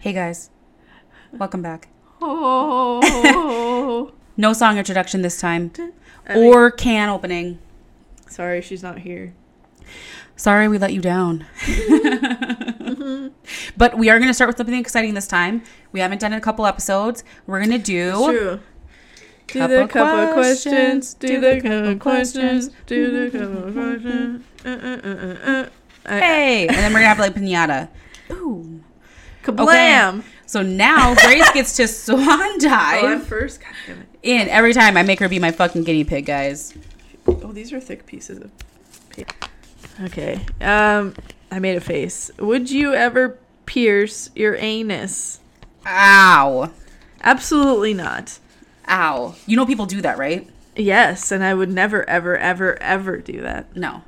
Hey guys, welcome back. Oh. No song introduction this time, I mean- or can opening. sorry, she's not here. Sorry we let you down. but we are going to start with something exciting this time. We haven't done a couple episodes. We're going to do. True. Do Couple the couple questions, questions. Do the couple questions. Do the couple questions. Uh, uh, uh, uh, uh. Hey! And then we're going to have like pinata. Boom. Kablam! So now Grace gets to swan dive. Oh, I'm first. God damn it. in every time I make her be my fucking guinea pig, guys. Oh, these are thick pieces of paper. Okay. Um, I made a face. Would you ever pierce your anus? Ow. Absolutely not. Ow. You know people do that, right? Yes, and I would never, ever, ever, ever do that. No.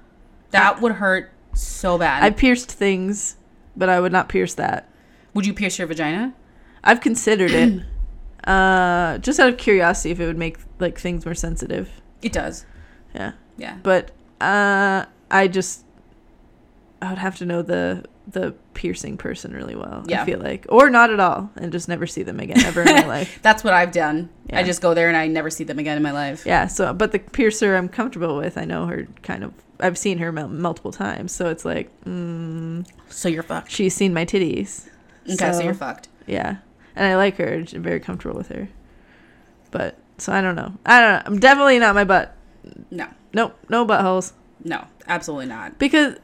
That would hurt so bad. I pierced things, but I would not pierce that. Would you pierce your vagina? I've considered it. uh, just out of curiosity, if it would make like things more sensitive. It does. Yeah, Yeah. but uh, I just I would have to know the the piercing person really well. Yeah. I feel like, or not at all, and just never see them again ever in my life. That's what I've done. I just go there and I never see them again in my life. Yeah. So, but the piercer I'm comfortable with, I know her kind of. I've seen her mul- multiple times, so it's like mm, So you're fucked. she's seen my titties. Okay, so, you're fucked. Yeah, and I like her. I'm very comfortable with her. But so I don't know. I don't know. I'm definitely not my butt. No. Nope, no buttholes. No, absolutely not. Because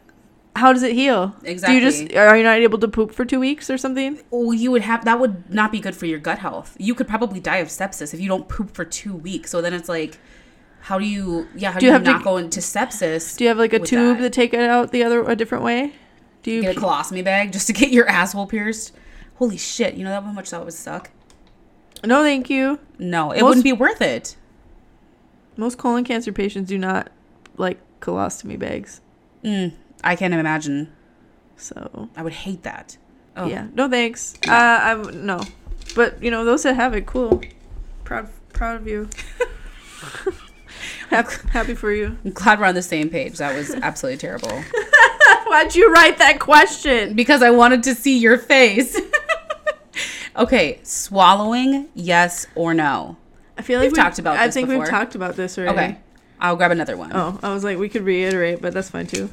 how does it heal? Exactly. Do you just are you not able to poop for two weeks or something? Well, you would have that would not be good for your gut health. You could probably die of sepsis if you don't poop for two weeks. So then it's like, how do you? Yeah, how do, Do you, you have to- not go into sepsis? Do you have like a tube that? to take it out the other a different way? Get a colostomy bag just to get your asshole pierced? Holy shit! You know that how much that would suck? no, thank you. No, it Most- wouldn't be worth it. Most colon cancer patients do not like colostomy bags. Mm, I can't imagine. So I would hate that. Oh. yeah, no thanks. Uh, I'm no, but you know those that have it, cool. Proud, proud of you. happy, happy for you. I'm glad we're on the same page. That was absolutely terrible. Why'd you write that question? because I wanted to see your face. okay, swallowing, yes or no? I feel like We've talked about I this think before. we've talked about this already. Okay, I'll grab another one. Oh, I was like, we could reiterate, but that's fine too.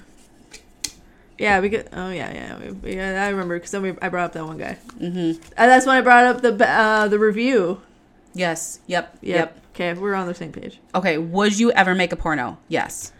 Yeah, we could. Oh yeah, yeah, we, yeah. I remember because then we, I brought up that one guy. Mm-hmm. And that's when I brought up the uh, the review. Yes. Yep. Yep. Yep. Okay, we're on the same page. Okay. Would you ever make a porno? Yes.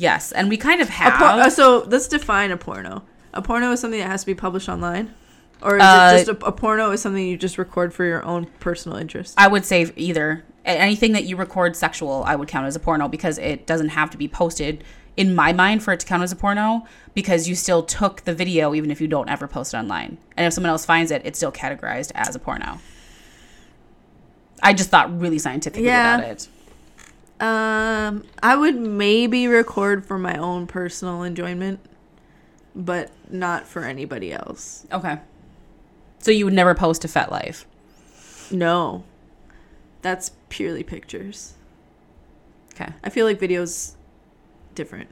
Yes, and we kind of have. por- uh, so let's define a porno. A porno is something that has to be published online, or is Uh, it just a, a porno is something you just record for your own personal interest? I would say either anything that you record sexual, I would count as a porno because it doesn't have to be posted. In my mind, for it to count as a porno, because you still took the video, even if you don't ever post it online, and if someone else finds it, it's still categorized as a porno. I just thought really scientifically Yeah. about it. Um, I would maybe record for my own personal enjoyment, but not for anybody else. Okay. So you would never post to FetLife. No, that's purely pictures. Okay. I feel like videos different.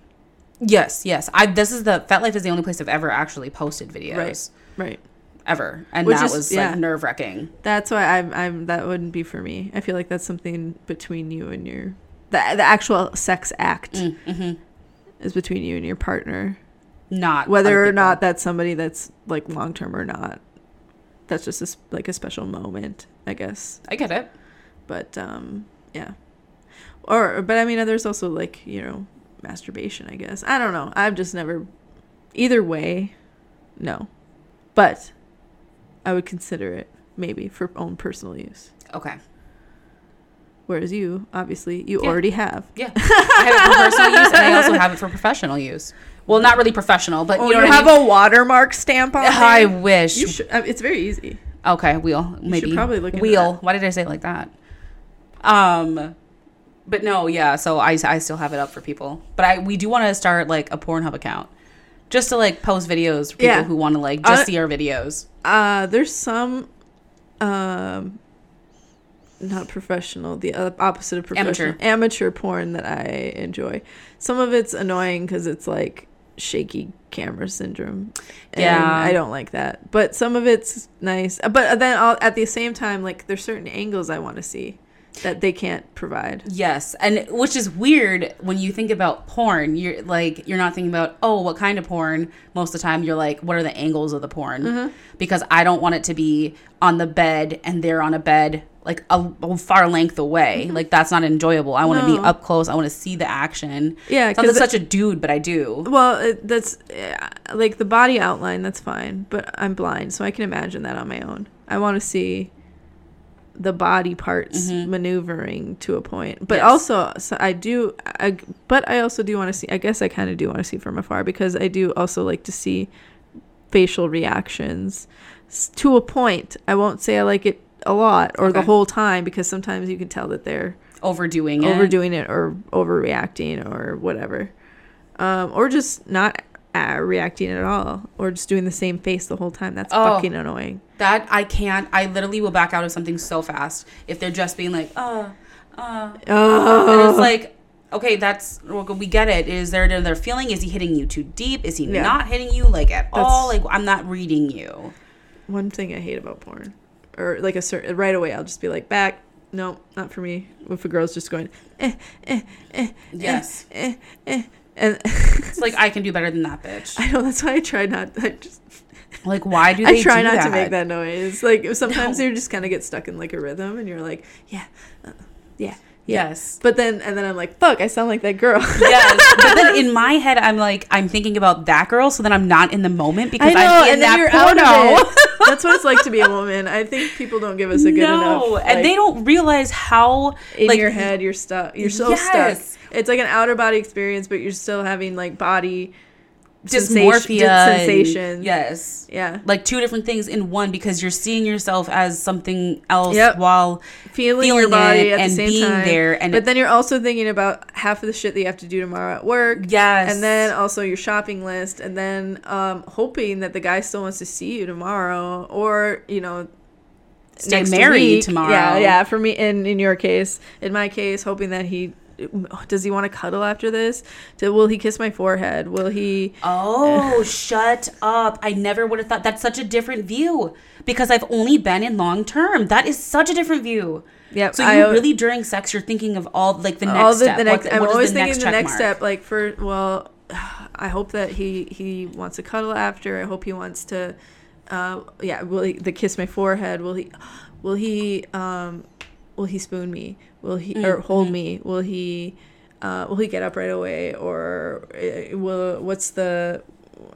Yes, yes. I this is the FetLife is the only place I've ever actually posted videos Right. Right. ever, and Which that is- was yeah. like nerve wracking. That's why I'm. I'm. That wouldn't be for me. I feel like that's something between you and your the the actual sex act Mm-hmm. is between you and your partner. Not Whether or not that's somebody that's like long term or not. That's just a, like a special moment, I guess. I get it. But um, yeah. Or but I mean, there's also like you know masturbation. I guess I don't know. I've just never. Either way, no. But I would consider it maybe for own personal use. Okay. Whereas you, obviously, you Yeah. already have. Yeah. I have it for personal use, and I also have it for professional use. Well, not really professional, but you know what I mean. a watermark stamp on it. I wish. You should. It's very easy. Okay, wheel. Maybe probably look wheel. that. Why did I say it like that? Um, but no, yeah. So I I still have it up for people, but I we do want to start like a Pornhub account, just to like post videos for people Yeah. who want to like just Uh, see our videos. Uh, there's some, um, not professional. The uh, opposite of professional, Amateur. amateur porn that I enjoy. Some of it's annoying because it's like shaky camera syndrome. And Yeah. I don't like that. But some of it's nice. But then I'll, at the same time, like there's certain angles I want to see that they can't provide. Yes, and which is weird when you think about porn. You're like you're not thinking about oh what kind of porn. Most of the time, you're like what are the angles of the porn? Mm-hmm. Because I don't want it to be on the bed and they're on a bed like a, a far length away. Like that's not enjoyable. I want to be Mm-hmm. Up close. I want to see the action. Yeah, because such a dude, but I do. Well, it, that's uh, like the body outline. That's fine, but I'm blind, so I can imagine that on my own. I want to see the body parts maneuvering to a point, but Mm-hmm. Yes. also so I do. I, but I also do want to see. I guess I kind of do want to see from afar because I do also like to see facial reactions to a point. I won't say I like it a lot or the whole time because sometimes you can tell that they're Overdoing it. overdoing it or overreacting or whatever um, or just not uh, reacting at all or just doing the same face the whole time that's Oh. fucking annoying That I can't. I literally will back out of something so fast if they're just being like, uh, uh, oh and it's like, okay, that's we get it. Is there another feeling? Is he hitting you too deep? Is he Yeah. not hitting you like at all? Like I'm not reading you. one thing i hate about porn or like a certain right away i'll just be like back no not for me if a girl's just going eh, eh, eh, Yes, eh, eh, and it's like I can do better than that, bitch. i know that's why i try not i just Like why do they i try do not that? to make that noise like sometimes No. you just kind of get stuck in like a rhythm and you're like yeah uh, yeah yeah Yes. but then and then i'm like fuck i sound like that girl yes, but then in my head, I'm like, I'm thinking about that girl, so then I'm not in the moment because I I'm in that porno. out of it. That's what it's like to be a woman. I think people don't give us a good no, enough. and they don't realize how in like your head you're stuck. You're so Yes. stuck. It's like an outer body experience, but you're still having like body dysmorphia, sensation- and- sensation. yes, Yeah, like two different things in one because you're seeing yourself as something else Yep. while feeling, Feeling your body at the and same being time. there and but it- then you're also thinking about half of the shit that you have to do tomorrow at work. yes, And then also your shopping list, and then um, hoping that the guy still wants to see you tomorrow, or you know, stay next married week. tomorrow. Yeah, yeah. For me, in in your case, in my case, hoping that he does he want to cuddle after this? Do, will he kiss my forehead? Will he? Oh, shut up. I never would have thought that's such a different view because I've only been in long term. That is such a different view. Yep. So I- you really during sex you're thinking of all like the next all the, step. the What- next. I'm what always the thinking next the next mark? step. Like for well, I hope that he he wants to cuddle after. I hope he wants to. Uh, yeah. Will he the kiss my forehead? Will he? Will he? Um, will he spoon me? Will he or Mm-hmm. hold me? Will he? Uh, will he get up right away or uh, will what's the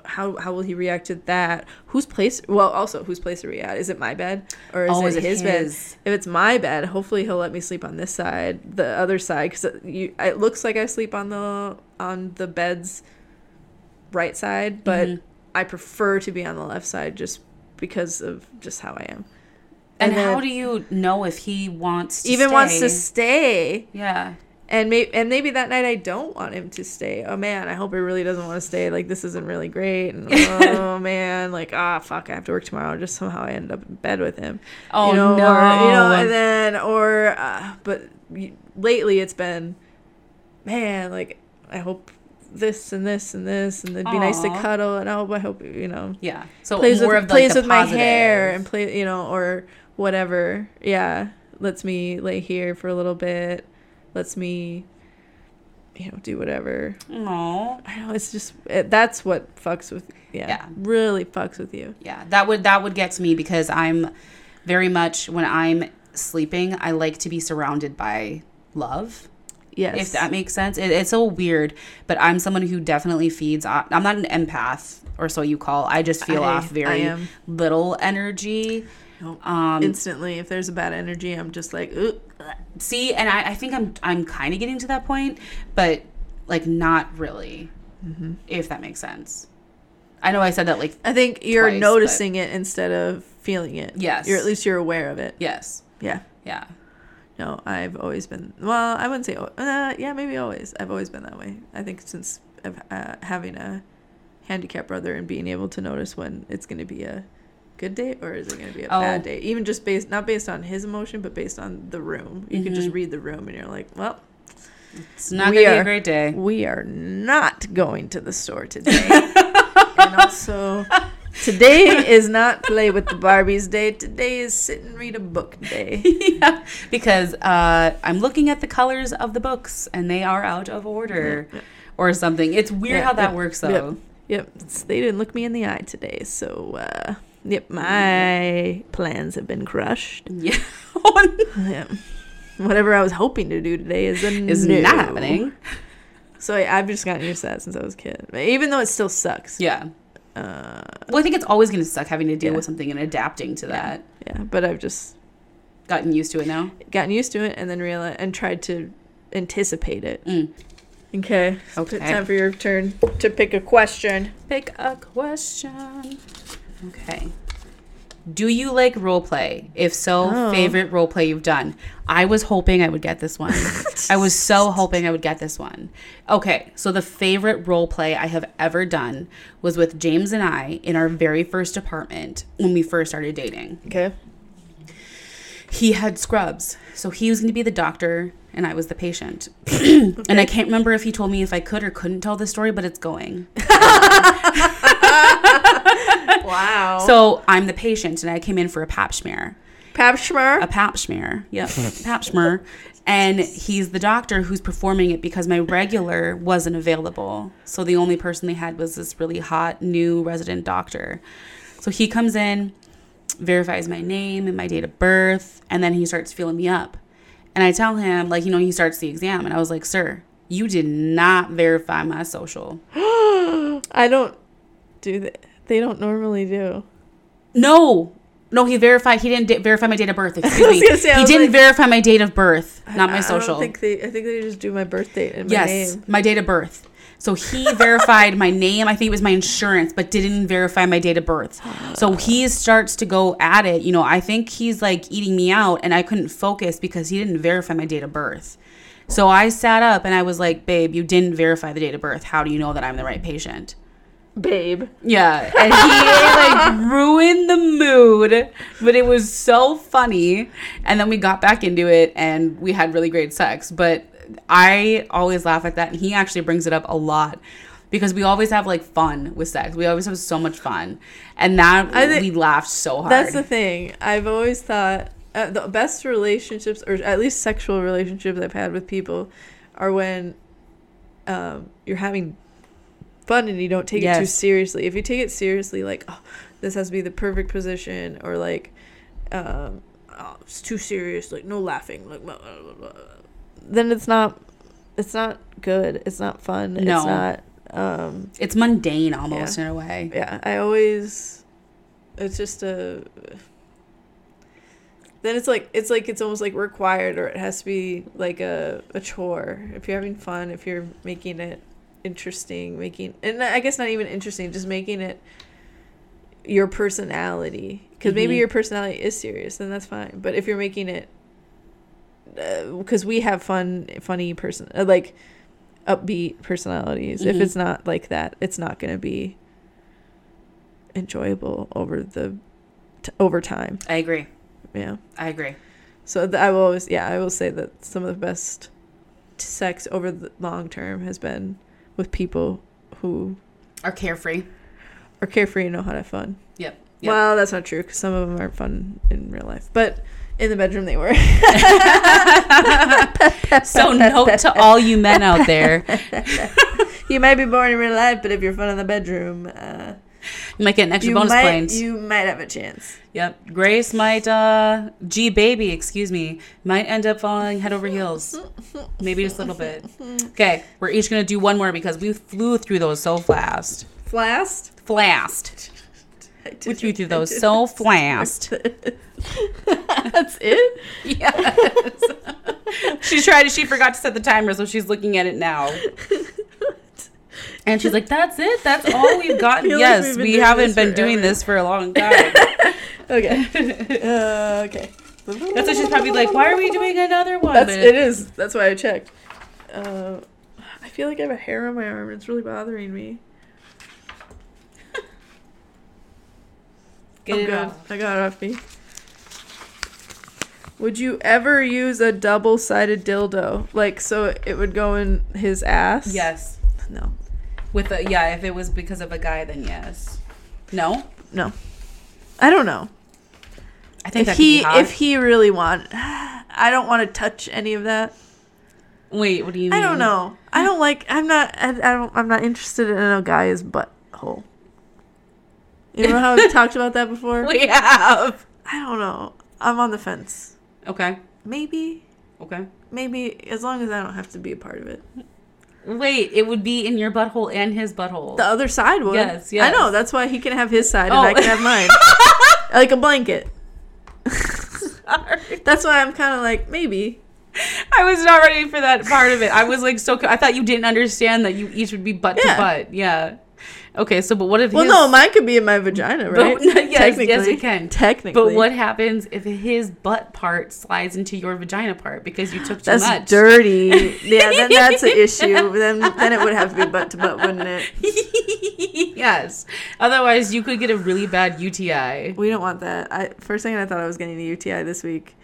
how how will he react to that? Whose place? Well, also whose place are we at? Is it my bed or is, Oh, it, is it his, bed? If it's my bed, hopefully he'll let me sleep on this side. The other side, because you, it looks like I sleep on the on the bed's right side, but Mhm. I prefer to be on the left side just because of just how I am. And, then how do you know if he wants to stay? even stay? wants to stay, Yeah. and maybe and maybe that night I don't want him to stay. Oh man, I hope he really doesn't want to stay. Like this isn't really great. And oh man, like ah fuck, I have to work tomorrow. Just somehow I end up in bed with him. Oh you know, no. or, you know, and then or uh, but lately it's been, man, like I hope this and this and this, and it'd be nice to cuddle, and I hope I hope you know yeah. So plays more with of plays like, with my hair and play you know or whatever. Yeah, lets me lay here for a little bit, lets me, you know, do whatever. Aw. I know it's just it, that's what fucks with yeah, Yeah. really fucks with you. Yeah, that would that would get to me because I'm very much when I'm sleeping, I like to be surrounded by love. Yes, If that makes sense, it, it's so weird, but I'm someone who definitely feeds. off- I'm not an empath, or so you call. I just feel I- off very little energy. Nope. Um, instantly if there's a bad energy, I'm just like. Ugh. see, and I, I think I'm I'm kind of getting to that point, but like not really, Mm-hmm. if that makes sense. I know I said that like I think you're Twice, noticing it instead of feeling it. Yes. You're at least you're aware of it. yes, Yeah. yeah. No, I've always been. Well, I wouldn't say. Uh, yeah, maybe always. I've always been that way. I think since uh, having a handicapped brother and being able to notice when it's going to be a good day or is it going to be a Oh. bad day, even just based not based on his emotion, but based on the room. You can just Mhm. read the room and you're like, well, It's not We gonna be a great day. we are not going to the store today. and also today is not play with the Barbies day. Today is sit and read a book day. yeah, because uh, I'm looking at the colors of the books and they are out of order Yeah, yeah. or something. It's weird Yeah, how that works though. Yep, they didn't look me in the eye today, so uh, yep, my plans have been crushed. Yeah. Yeah. Whatever I was hoping to do today is a is no. not happening. So I, I've just gotten used to that since I was a kid, even though it still sucks. Yeah. Uh, Well, I think it's always going to suck having to deal Yeah. with something and adapting to Yeah. that. yeah, but I've just Gotten used to it now. gotten used to it and then realized and tried to anticipate it. Mm. Okay. Okay. Time for your turn to pick a question. Pick a question. Okay. Do you like role play? If so, Oh. favorite role play you've done? I was hoping I would get this one. I was so hoping I would get this one. Okay, so the favorite role play I have ever done was with James and I in our very first apartment when we first started dating. Okay. He had scrubs, so he was going to be the doctor and I was the patient. And I can't remember if he told me if I could or couldn't tell the story, but it's going. Wow. So I'm the patient, and I came in for a pap smear. Pap Schmer. A pap smear. Yep. pap smear. And he's the doctor who's performing it because my regular wasn't available. So the only person they had was this really hot new resident doctor. So he comes in, verifies my name and my date of birth, and then he starts feeling me up. And I tell him, like, you know, he starts the exam, and I was like, sir, you did not verify my social. I don't do that. They don't normally do. No, no, he verified. He didn't verify my date of birth. Excuse me. say, he didn't like- verify my date of birth, not my I- social. I don't think they. I think they just do my birth date and my yes, name. my date of birth. So he verified my name. I think it was my insurance, but didn't verify my date of birth. So he starts to go at it. You know, I think he's like eating me out, and I couldn't focus because he didn't verify my date of birth. So I sat up and I was like, "Babe, you didn't verify the date of birth. How do you know that I'm the right patient?" Babe. Yeah, and he like ruined the mood, but it was so funny. And then we got back into it, and we had really great sex. But I always laugh at that, and he actually brings it up a lot because we always have like fun with sex. We always have so much fun, and that we laughed so hard. That's the thing. I've always thought uh, the best relationships, or at least sexual relationships I've had with people, are when um, you're having fun and you don't take it too seriously. If you take it seriously, like oh, this has to be the perfect position, or like um, oh, it's too serious, like no laughing, like blah, blah, blah, blah. then it's not. It's not good. It's not fun. It's No. not. Um, it's mundane almost in a way. yeah, I always. It's just a. Then it's like it's like it's almost like required, or it has to be like a a chore. If you're having fun, if you're making it interesting, making and I guess not even interesting, just making it your personality. Because maybe Mhm. your personality is serious, then that's fine. But if you're making it, because we have fun, funny person, uh, like upbeat personalities. If Mhm. it's not like that, it's not going to be enjoyable over the t- over time. I agree. Yeah. I agree. So th- I will always, yeah, I will say that some of the best sex over the long term has been with people who Are carefree. are carefree and know how to have fun. Yep. Yep. Well, that's not true because some of them aren't fun in real life, but in the bedroom they were. so note to all you men out there, you might be boring in real life, but if you're fun in the bedroom, uh, you might get an extra you bonus might points. you might have a chance. Yep. Grace might, uh, G baby, excuse me, might end up falling head over heels. Maybe just a little bit. Okay, we're each going to do one more because we flew through those so fast. Flast. Flast. We flew through those so fast. That's it. Yes. she tried, she forgot to set the timer, so she's looking at it now. And she's like, that's it? That's all we've gotten? feel like yes, we've we haven't been doing this for a long time. Okay. Uh, okay. That's why she's probably like, why are we doing another one? That's it is. That's why I checked. Uh, I feel like I have a hair on my arm. It's really bothering me. Get good. off. I got it off me. Would you ever use a double-sided dildo? Like so it would go in his ass? Yes. No. With a yeah, if it was because of a guy, then yes. No, No. I don't know. I think If that he could be hot. if he really want I don't want to touch any of that. Wait, what do you mean? I don't know. I don't like I'm not I, I don't I'm not interested in a guy's butthole. You know how we've talked about that before? We have. I don't know. I'm on the fence. Okay. Maybe Okay. maybe as long as I don't have to be a part of it. Wait, it would be in your butthole and his butthole. The other side would. Yes, I know. That's why he can have his side Oh. and I oh. can have mine. like a blanket. Sorry. That's why I'm kind of like maybe. I was not ready for that part of it. I was like so. I thought you didn't understand that you each would be butt Yeah. to butt. Yeah. Okay, so but what if? Well, his, no, mine could be in my vagina, right? But- yes, yes, it can. Technically, But what happens if his butt part slides into your vagina part because you took too That's much? That's dirty. Yeah, then that's an issue. Then then it would have to be butt to butt, wouldn't it? yes. Otherwise, you could get a really bad UTI. We don't want that. I first thing I thought I was getting a UTI this week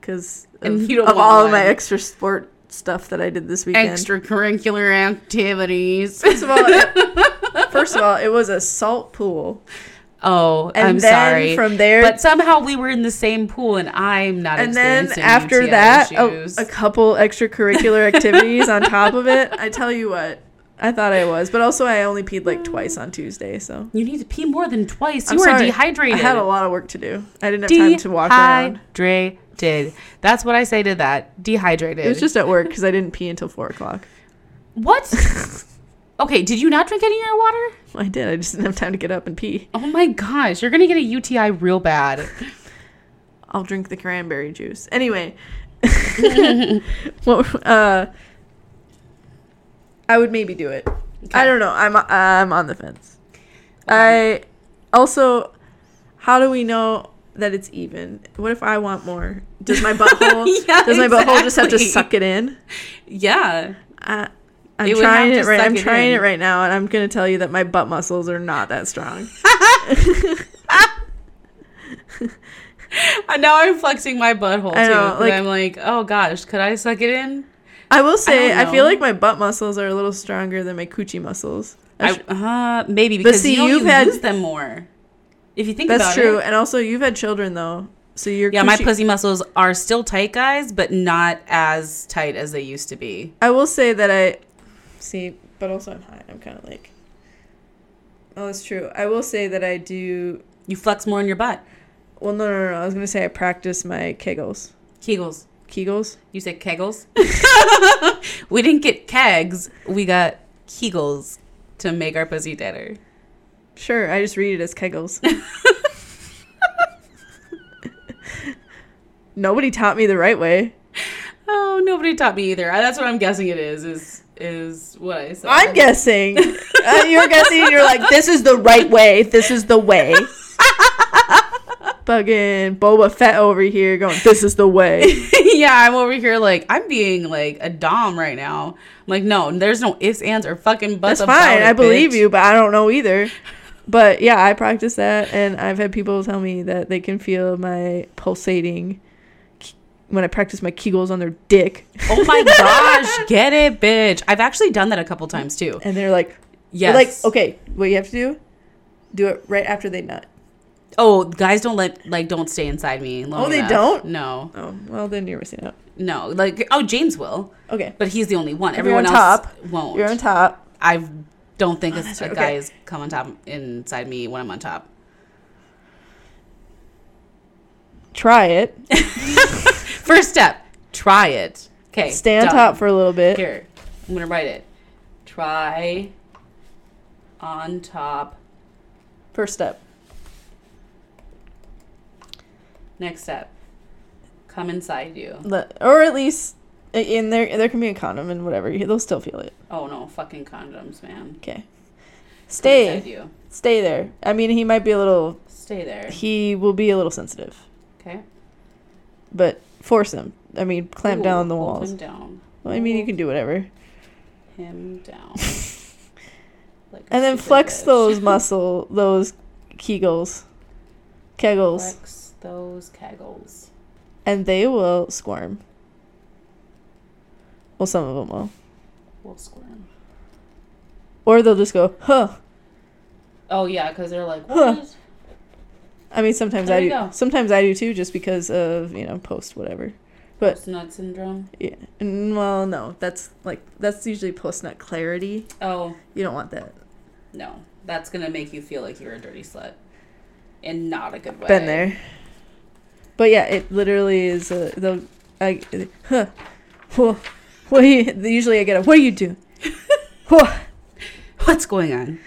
because of, you don't of all of my extra sport stuff that I did this weekend. Extracurricular activities. First of all, first of all, it was a salt pool, oh, and I'm then sorry. from there, but somehow we were in the same pool, and I'm not. and then after UTI that, a, a couple extracurricular activities on top of it. I tell you what, I thought I was, but also I only peed like twice on Tuesday, so you need to pee more than twice. I'm You are sorry. dehydrated. I had a lot of work to do. I didn't have time to walk around. Dehydrated. That's what I say to that. Dehydrated. It was just at work because I didn't pee until four o'clock. what? okay, did you not drink any of your water? I did. I just didn't have time to get up and pee. Oh my gosh, you're gonna get a UTI real bad. I'll drink the cranberry juice. Anyway, well, uh, I would maybe do it. I don't know. I'm I'm on the fence. I also, how do we know that it's even? What if I want more? Does my butthole? Yeah, does my butthole just have to suck it in? Yeah. I, I'm It trying it right. I'm it trying in. it right now, and I'm gonna tell you that my butt muscles are not that strong. And now I'm flexing my butthole too. I know, 'cause like- I'm like, oh gosh, could I suck it in? I will say, don't I, feel like my butt muscles are a little stronger than my coochie muscles. I I, uh, maybe because see, you you had- use them more. If you think That's true. it. And also, you've had children though, so your Yeah, my pussy muscles are still tight, guys, but not as tight as they used to be. I will say that I see, but also I'm high. I'm kind of like, oh, that's true. I will say that I do. You flex more in your butt. Well, no, no, no. no. I was gonna say I practice my kegels. Kegels. Kegels. You said kegels? we didn't get kegs. We got kegels to make our pussy tighter. Sure, I just read it as kegels. Nobody taught me the right way. Oh, nobody taught me either. That's what I'm guessing it is. Is is what I said. I'm guessing. uh, you're guessing. You're like, this is the right way. This is the way. Fucking Boba Fett over here going, this is the way. yeah, I'm over here like I'm being like a dom right now. I'm like, no, there's no ifs, ands, or fucking buts. That's fine. it, I believe bitch. you, but I don't know either. But yeah, I practice that, and I've had people tell me that they can feel my pulsating when I practice my kegels on their dick, Oh my gosh, get it, bitch. I've actually done that a couple times too. and they're like, Yes. like, okay, what you have to do, do it right after they nut. Oh, guys don't let like don't stay inside me. Oh, they enough. don't? No, Oh, well then you're missing out. no. Like oh, James will, Okay, but he's the only one. If Everyone on else top, won't. you're on top. I don't think oh, a, a right, guy okay. is come on top inside me when I'm on top. Try it. First step, try it. Okay, Stay on done. top for a little bit. Here, I'm gonna write it. Try on top. First step. Next step, come inside you. Let- or at least in there there can be a condom and whatever. They'll still feel it. Oh no, fucking condoms, man. Okay. Stay. you. Stay there. I mean, he might be a little. Stay there. He will be a little sensitive, Okay. but force him. I mean, clamp Ooh, down the hold walls. Him down. Well, I mean, you can do whatever. him down. Like And then flex bitch. those muscle, those kegels, kegels, Flex those kegels. and they will squirm. Well, some of them will. We'll squirm. or they'll just go, huh. Oh yeah, because they're like, Huh. I mean, sometimes There I do. go. Sometimes I do too, just because of you know post whatever. But Post nut syndrome. yeah, well, no, that's like that's usually post nut clarity. Oh You don't want that. no, that's gonna make you feel like you're a dirty slut, in not a good way. Been there. But yeah, it literally is. Uh, they'll. I. Huh. Whoa. What you, usually I get a. What do you do? Whoa. What's going on?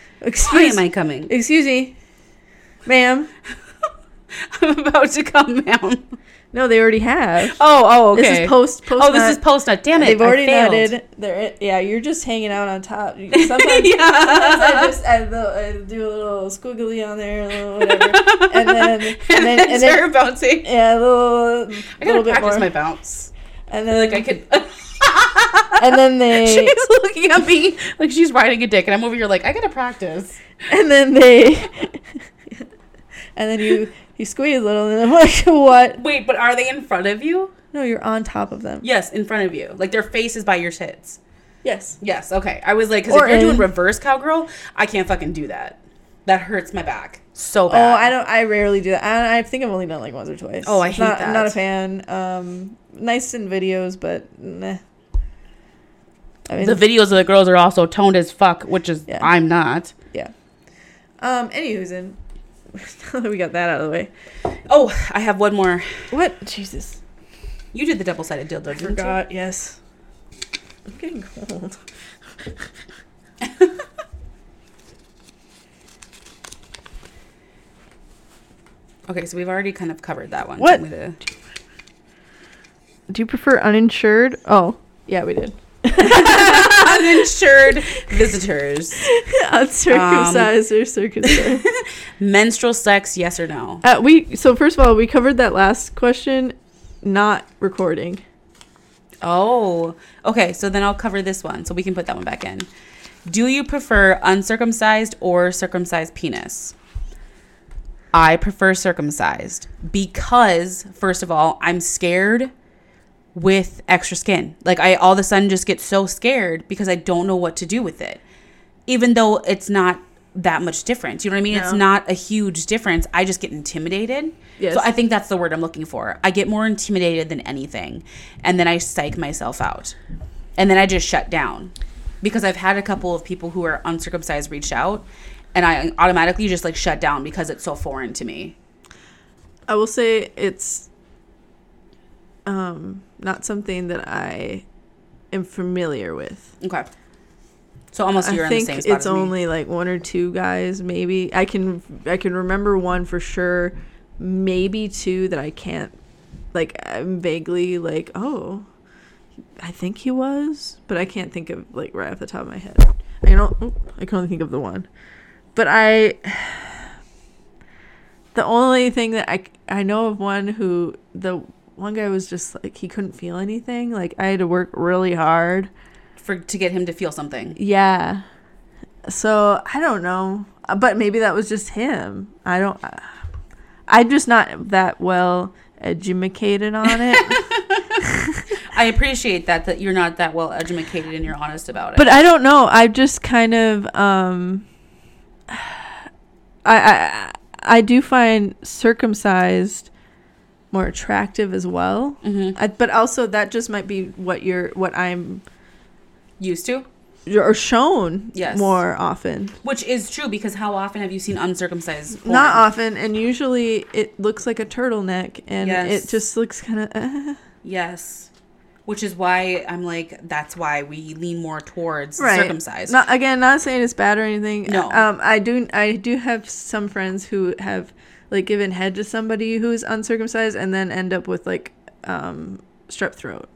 Why am I coming? Excuse me, ma'am. I'm about to come down. No, they already have. Oh, oh, okay. This is post. post oh, this is post nut. Damn it! They've already nutted. They're yeah. You're just hanging out on top. Sometimes, sometimes. I just I, do- I do a little squiggly on there, a little whatever, and then and then and then bouncing. yeah, a little I gotta bit practice more, my bounce. and then like I could. and then they she's looking at me like she's riding a dick, and I'm over here like I gotta practice. and then they and then you you squeeze a little, and I'm like, what? Wait, but are they in front of you? No, you're on top of them. Yes, in front of you. Like their face is by your tits. Yes. Yes. Okay. I was like, because if you're doing reverse cowgirl, I can't fucking do that. That hurts my back so bad. Oh. I don't. I rarely do that. I, I think I've only done like once or twice. Oh, I hate not, I'm not a fan. Um, nice in videos, but nah. I mean, The videos of the girls are also toned as fuck, which is Yeah. I'm not. yeah. Um. Anywho's in. Now that we got that out of the way. Oh, I have one more. What? Jesus. You did the double sided dildo, I didn't you? forgot. Yes. I'm getting cold. Okay, so we've already kind of covered that one. What? Do you prefer uninsured? Oh, yeah, we did. Uninsured visitors. Uncircumcised or circumcised? Menstrual sex, yes or no? uh, we so first of all, we covered that last question, not recording. Oh, okay. So then I'll cover this one, so we can put that one back in. Do you prefer uncircumcised or circumcised penis? I prefer circumcised because, first of all, I'm scared with extra skin. Like I all of a sudden just get so scared because I don't know what to do with it. Even though it's not that much difference. You know what I mean? It's not a huge difference. I just get intimidated. Yes. So I think that's the word I'm looking for. I get more intimidated than anything. And then I psych myself out. And then I just shut down. Because I've had a couple of people who are uncircumcised reach out and I automatically just like shut down because it's so foreign to me. I will say it's um not something that I am familiar with. Okay. So almost you're I in the think same spot it's only like one or two guys, maybe. I can I can remember one for sure, maybe two that I can't. Like I'm vaguely like, oh, I think he was, but I can't think of like right off the top of my head. I don't. oh, I can only think of the one, but I. The only thing that I I know of one who the one guy was just like he couldn't feel anything. Like I had to work really hard. for to get him to feel something. Yeah. So I don't know, but maybe that was just him. I don't. uh, I'm just not that well educated on it. I appreciate that that you're not that well educated and you're honest about it. but I don't know. I just kind of um. I I I do find circumcised more attractive as well. Mhm. I, but also that just might be what you're what I'm used to, or shown Yes. more often. which is true because how often have you seen uncircumcised? Porn? Not often, and usually it looks like a turtleneck, and Yes. it just looks kind of. Uh, Yes. Which is why I'm like, that's why we lean more towards right. circumcised. Not again, not saying it's bad or anything. No. Um, I do. I do have some friends who have like given head to somebody who's uncircumcised, and then end up with like um strep throat.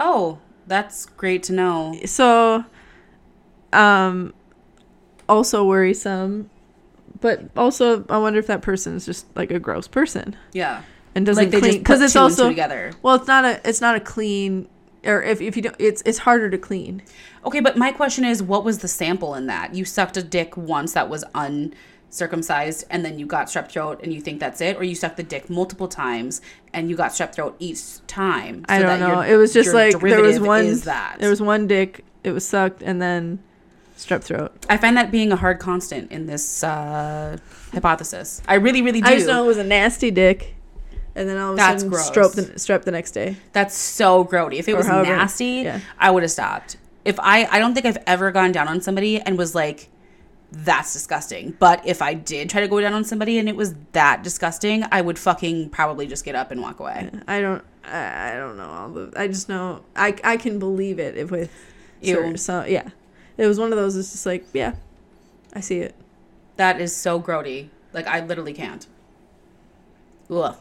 oh, that's great to know. So, um, also worrisome. But also, I wonder if that person is just like a gross person Yeah. and doesn't like they clean because it's two and two also together. Well, it's not a it's not a clean or if, if you don't it's it's harder to clean. Okay, but my question is, what was the sample in that? You sucked a dick once that was uncircumcised, and then you got strep throat, and you think that's it, or you sucked the dick multiple times and you got strep throat each time. I don't know. your- It was just like there was one there was one dick it was sucked and then strep throat. I find that being a hard constant in this uh, hypothesis. I really, really do. I just know it was a nasty dick, and then all of a That's sudden gross. strep the, strep the next day. That's so grody. If it Or was however- nasty, yeah. I would have stopped. If I, I don't think I've ever gone down on somebody and was like, "That's disgusting." But if I did try to go down on somebody and it was that disgusting, I would fucking probably just get up and walk away. I don't. I, I don't know all the. I just know. I I can believe it if with. Certain- So yeah, it was one of those. It's just like yeah, I see it. That is so grody. Like I literally can't. Ugh.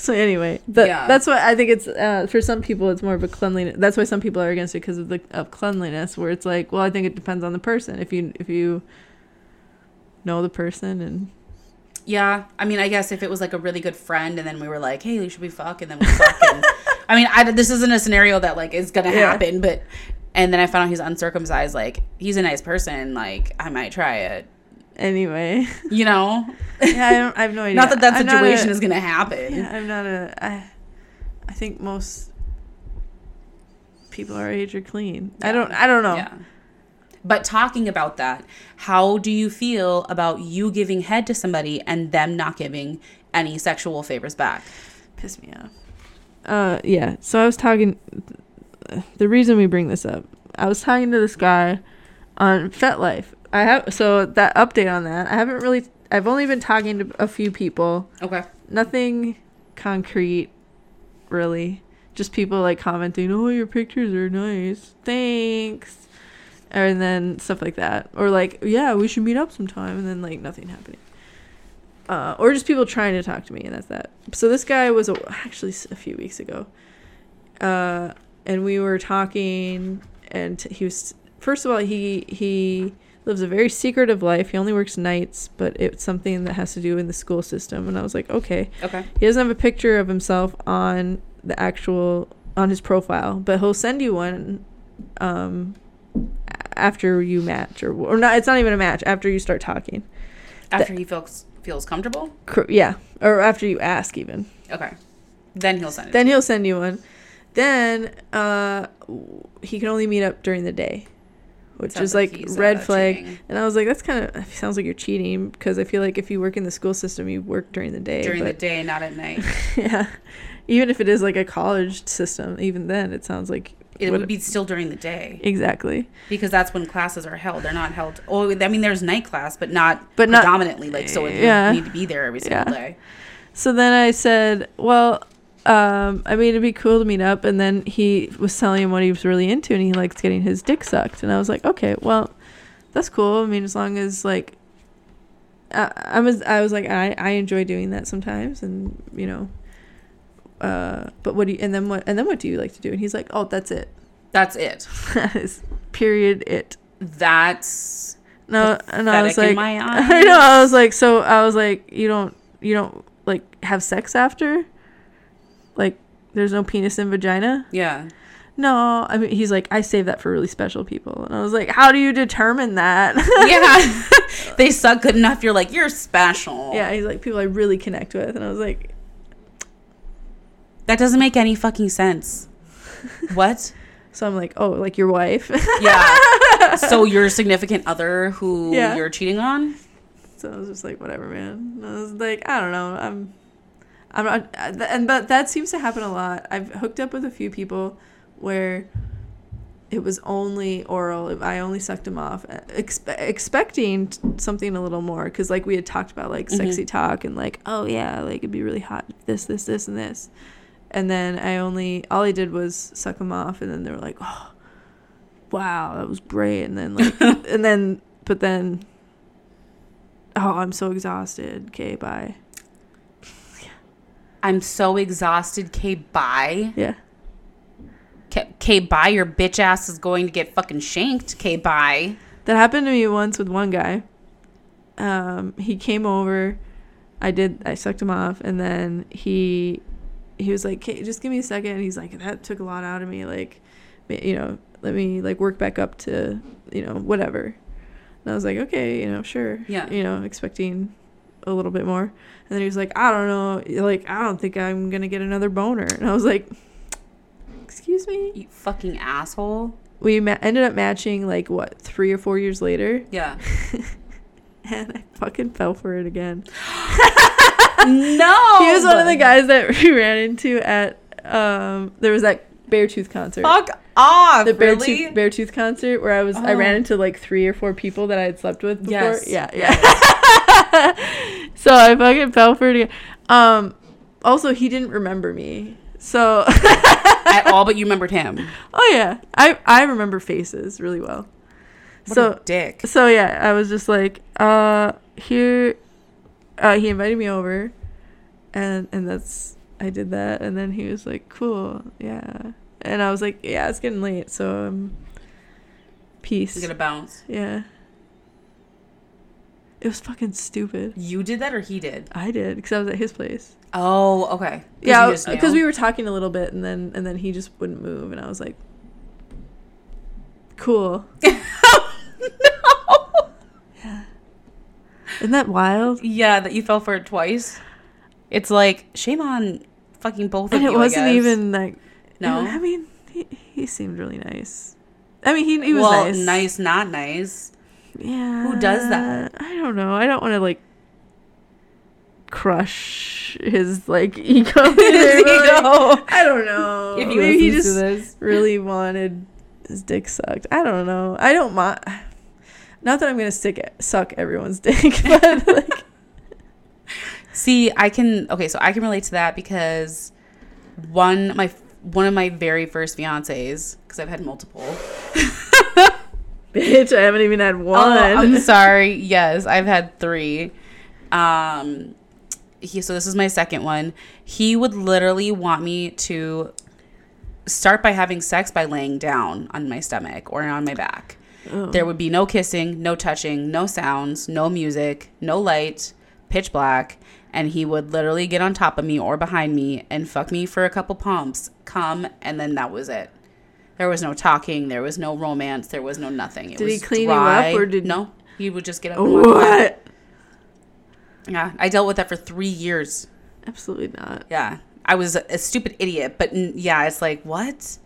So anyway, Yeah. that's what I think it's uh, for some people it's more of a cleanliness. That's why some people are against it because of the of cleanliness. Where it's like, well, I think it depends on the person. If you if you know the person and Yeah, I mean, I guess if it was like a really good friend, and then we were like, "Hey, should we fuck?" and then we fuck. And, I mean, I, this isn't a scenario that like is gonna Yeah. happen, but and then I found out he's uncircumcised. Like, he's a nice person. Like, I might try it. Anyway, You know, yeah, I, don't, I have no idea. not that that situation a- is gonna happen. Yeah, I'm not a. I, I think most people our age are clean. I don't. I don't know. Yeah. But talking about that, how do you feel about you giving head to somebody and them not giving any sexual favors back? Piss me off. Uh, yeah. So I was talking. The reason we bring this up, I was talking to this guy on FetLife. I have so that update on that. I haven't really. I've only been talking to a few people. Okay. Nothing concrete, really. Just people like commenting, "Oh, your pictures are nice. Thanks." And then stuff like that. Or like, "Yeah, we should meet up sometime." And then like nothing happening. Uh, or just people trying to talk to me, and that's that. So this guy was a, actually a few weeks ago, uh, and we were talking, and he was first of all he he lives a very secretive life. He only works nights, but it's something that has to do in the school system. And I was like, okay, Okay. he doesn't have a picture of himself on the actual on his profile, but he'll send you one um, after you match or or not. It's not even a match after you start talking. After he feels feels comfortable. Cor- Yeah, or after you ask even. Okay. Then he'll send it. Then he'll send you one. Then uh, he can only meet up during the day, which Sounds is like like red uh, flag. cheating. And I was like, that's kind of sounds like you're cheating because I feel like if you work in the school system, you work during the day. during the day, not at night. yeah, even if it is like a college system, even then it sounds like It would be still during the day exactly. because that's when classes are held. They're not held. Oh, I mean, there's night class, but not But not- predominantly. Like, so if Yeah. you need to be there every single Yeah. day. So then I said, well, um, I mean, it'd be cool to meet up. And then he was telling him what he was really into, and he likes getting his dick sucked. And I was like, okay, well, that's cool. I mean, as long as like, I, I was, I was like, I, I enjoy doing that sometimes, and you know, uh, but what do you, and then what, and then what do you like to do? And he's like, oh, that's it. That's it. that is period it. That's No, and I was like, I know. I was like, so I was like, you don't, you don't like have sex after, like, there's no penis and vagina. yeah. No, I mean, he's like, I save that for really special people, and I was like, how do you determine that? Yeah. they suck good enough. You're like you're special. yeah, he's like people I really connect with, and I was like, That doesn't make any fucking sense. What? so I'm like, oh, like your wife. Yeah. so your significant other who Yeah. you're cheating on? So I was just like, whatever, man. And I was like, I don't know. I'm, I'm not, and but that seems to happen a lot. I've hooked up with a few people where it was only oral. I only sucked him off, uh, expe- expecting something a little more. Because like we had talked about like mm-hmm. sexy talk and like, oh yeah, like it'd be really hot. This, this, this, and this. And then I only all I did was suck him off, and then they were like, oh, wow, that was great. And then like, and then but then Oh, I'm so exhausted. Okay, bye. I'm so exhausted. K bye. Yeah. K, K bye. Your bitch ass is going to get fucking shanked. K bye. That happened to me once with one guy. Um, he came over. I did. I sucked him off, and then he he was like, "Okay, just give me a second. And he's like, "That took a lot out of me. Like, you know, let me like work back up to you know whatever." And I was like, "Okay, you know, sure." Yeah. You know, expecting a little bit more, and then he was like, "I don't know. Like, I don't think I'm gonna get another boner." And I was like, "Excuse me." You fucking asshole. we ma- ended up matching like what three or four years later, Yeah. and I fucking fell for it again. no. he was one of the guys that we ran into at um. There was that Beartooth concert. Fuck off. the Beartooth really? Beartooth concert where I was I Oh. ran into like three or four people that I had slept with before. Yes. Yeah, yeah. So I fucking fell for it again. Um also he didn't remember me. So At all, but you remembered him. Oh yeah. I I remember faces really well. What so dick. so yeah, I was just like, uh here uh he invited me over and and that's I did that and then he was like, Cool, yeah. And I was like, Yeah, it's getting late, so um peace. He's gonna bounce. Yeah. It was fucking stupid. You did that or he did? I did because I was at his place. Oh, okay. Yeah, because we were talking a little bit, and then and then he just wouldn't move, and I was like, "Cool." no. Yeah. Isn't that wild? Yeah, that you fell for it twice. It's like shame on fucking both of And you. it wasn't even like. No? I mean, he, he seemed really nice. I mean, he he was well, nice. nice, not nice. Yeah. Who does that? I don't know. I don't want to like crush his like ego. His but, like. I don't know. If he Maybe he just really wanted his dick sucked. I don't know. I don't mind. Not that I'm gonna stick it, suck everyone's dick, but like, See, I can okay, so I can relate to that because one my one of my very first fiancés, because I've had multiple. Bitch, I haven't even had one. Oh, I'm sorry. Yes, I've had three. Um, he so this is my second one. He would literally want me to start by having sex by laying down on my stomach or on my back. Oh. There would be no kissing, no touching, no sounds, no music, no light, pitch black, and he would literally get on top of me or behind me and fuck me for a couple pumps, come, and then that was it. There was no talking, there was no romance, there was no nothing. It Did he clean you up, or did- no? He would just get up. And walk what? Yeah, I dealt with that for three years. Absolutely not. Yeah, I was a, a stupid idiot, but n- yeah, it's like what,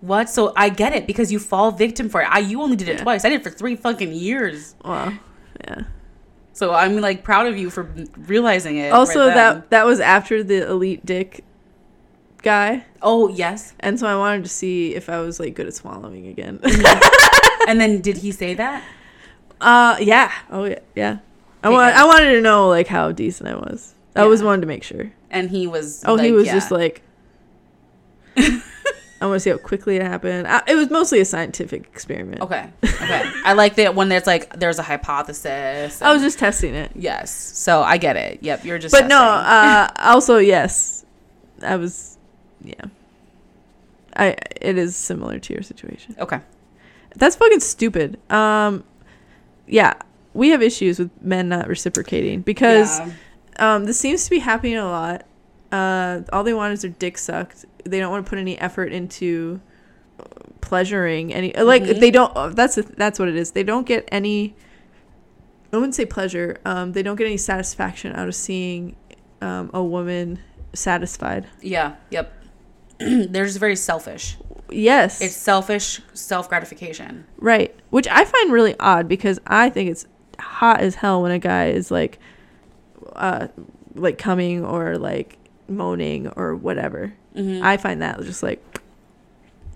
what? So I get it because you fall victim for it. I you only did it Yeah. twice. I did it for three fucking years. Well, yeah. So I'm like proud of you for realizing it. Also, right that that was after the elite dick guy, Oh yes. and so I wanted to see if I was like good at swallowing again. and then did he say that? uh, yeah. Oh yeah, yeah. I want. I wanted to know like how decent I was. I Yeah. was wanted to make sure. And he was. Oh, he was yeah. just like. I want to see how quickly it happened. I, it was mostly a scientific experiment. Okay. Okay. I like that when there's like there's a hypothesis. I was and- just testing it. yes. So I get it. Yep. You're just. but no, testing. uh, also yes, I was, yeah. I it is similar to your situation. okay. That's fucking stupid. Um, yeah, we have issues with men not reciprocating because Yeah. um, this seems to be happening a lot. Uh, all they want is their dick sucked. They don't want to put any effort into pleasuring any. Like Mhm. they don't. uh, That's the- that's what it is. They don't get any. I wouldn't say pleasure. Um, they don't get any satisfaction out of seeing um, a woman satisfied. Yeah. Yep. They're just very selfish. Yes, It's selfish self gratification. Right. Which I find really odd because I think it's hot as hell when a guy is like uh like coming or like moaning or whatever. Mm-hmm. I find that just like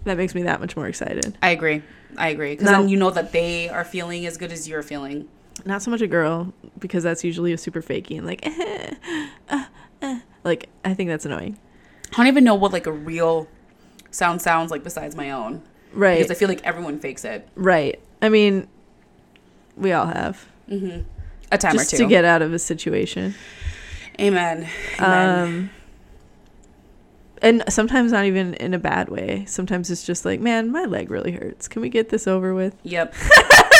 that makes me that much more excited. I agree. I agree. Because then you know that they are feeling as good as you're feeling. Not so much a girl because that's usually a super fakey and like uh, uh, like I think that's annoying. I don't even know what like a real sound sounds like besides my own. Right. Because I feel like everyone fakes it. right. I mean we all have Mm-hmm. A time just or two. to get out of a situation. Amen. Amen. Um, and sometimes not even in a bad way. Sometimes it's just like, man, my leg really hurts. Can we get this over with? yep.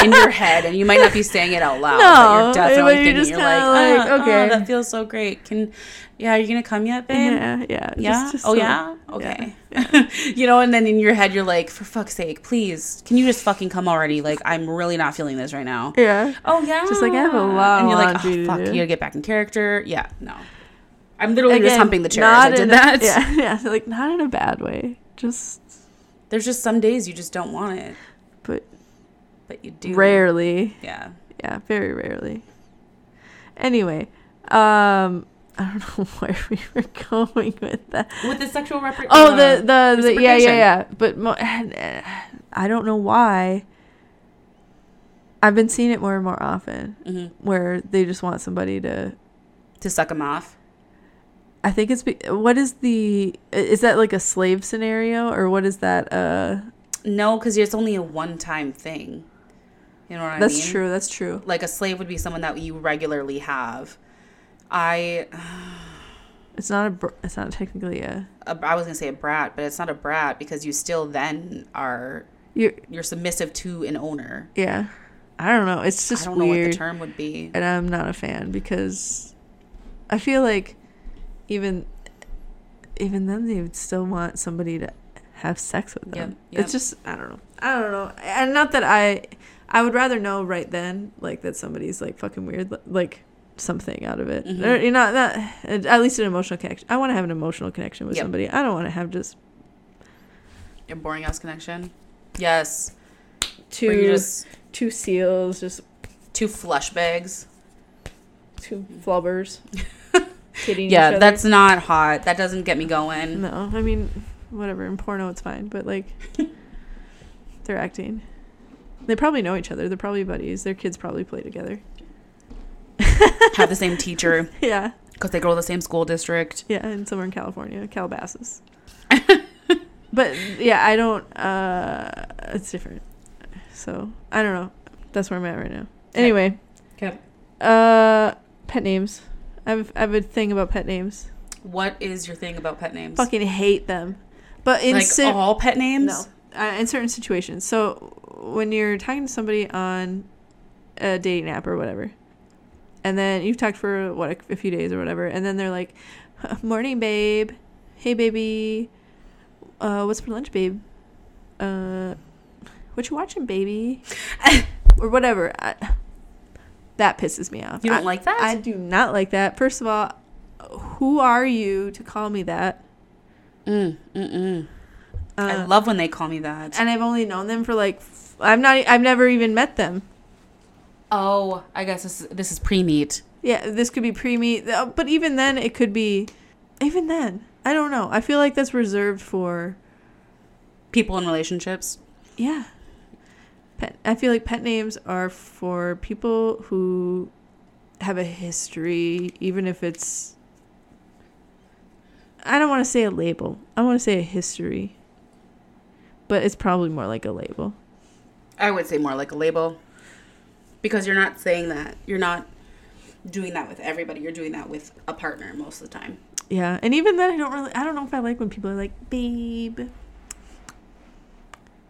In your head, and you might not be saying it out loud. No, but you're definitely thinking. You're like, like, "Ah, okay." oh, that feels so great. Can, yeah, are you gonna come yet, babe? Yeah, yeah, Yeah. just- just oh so- yeah. Okay. you know, and then in your head, you're like, for fuck's sake, please, can you just fucking come already? Like, I'm really not feeling this right now. yeah. Oh yeah. Just like, I have a lot And you're like, oh, fuck, you gotta get back in character. Yeah. No. I'm literally just humping the chair as I did in that. A, yeah, yeah, like not in a bad way. Just There's just some days you just don't want it, but you do. rarely. Yeah. Yeah, very rarely. Anyway, um, I don't know where we were going with that. With the sexual repre- Oh, the the, the yeah yeah yeah. But mo- I don't know why. I've been seeing it more and more often, Mhm. where they just want somebody to. to suck them off. I think it's be- what is the is that like a slave scenario or what is that? Uh, No, because it's only a one-time thing. You know what I mean? that's true. That's true. Like a slave would be someone that you regularly have. I, It's not a. br- It's not technically a. a I was gonna say a brat, but it's not a brat because you still then are You you're submissive to an owner. yeah. I don't know. It's I just don't know weird. what the term would be. and I'm not a fan because I feel like even even then they would still want somebody to have sex with them. Yep, yep. It's just I don't know. I don't know. And not that I I would rather know right then like that somebody's like fucking weird like something out of it. Mhm. Or, you're not not at least an emotional connection. I want to have an emotional connection with Yep. somebody. I don't want to have just a boring ass connection. Yes. two just two seals, just two flush bags. two flubbers. Yeah, that's not hot. That doesn't get me going. No, I mean, whatever. In porno, it's fine, but like, they're acting. They probably know each other. They're probably buddies. Their kids probably play together. Have the same teacher Yeah, because they go to the same school district. yeah, and somewhere in California, Calabasas. but yeah, I don't. uh It's different. So I don't know. That's where I'm at right now. Anyway, Okay. uh, pet names. I have I have a thing about pet names. What is your thing about pet names? Fucking hate them. But in like all pet names? No, uh, in certain situations. So when you're talking to somebody on a dating app or whatever, and then you've talked for what a, a few days or whatever, and then they're like, "Morning, babe. Hey, baby. Uh, what's for lunch, babe? Uh, what you watching, baby? or whatever." I, that pisses me off. You don't I- like that? I do not like that. First of all, who are you to call me that? Mm, mm-mm. I Uh, love when they call me that. and I've only known them for like f- I'm not I've never even met them. oh, I guess this is, this is pre-meet. Yeah, this could be pre-meet, uh, but even then it could be even then. I don't know. I feel like that's reserved for People in relationships. yeah. Pet, I feel like pet names are for people who have a history even if it's I don't want to say a label. I want to say a history. But it's probably more like a label. I would say more like a label. Because you're not saying that. You're not doing that with everybody. You're doing that with a partner most of the time. Yeah, and even then, I don't really. I don't know if I like when people are like, "Babe,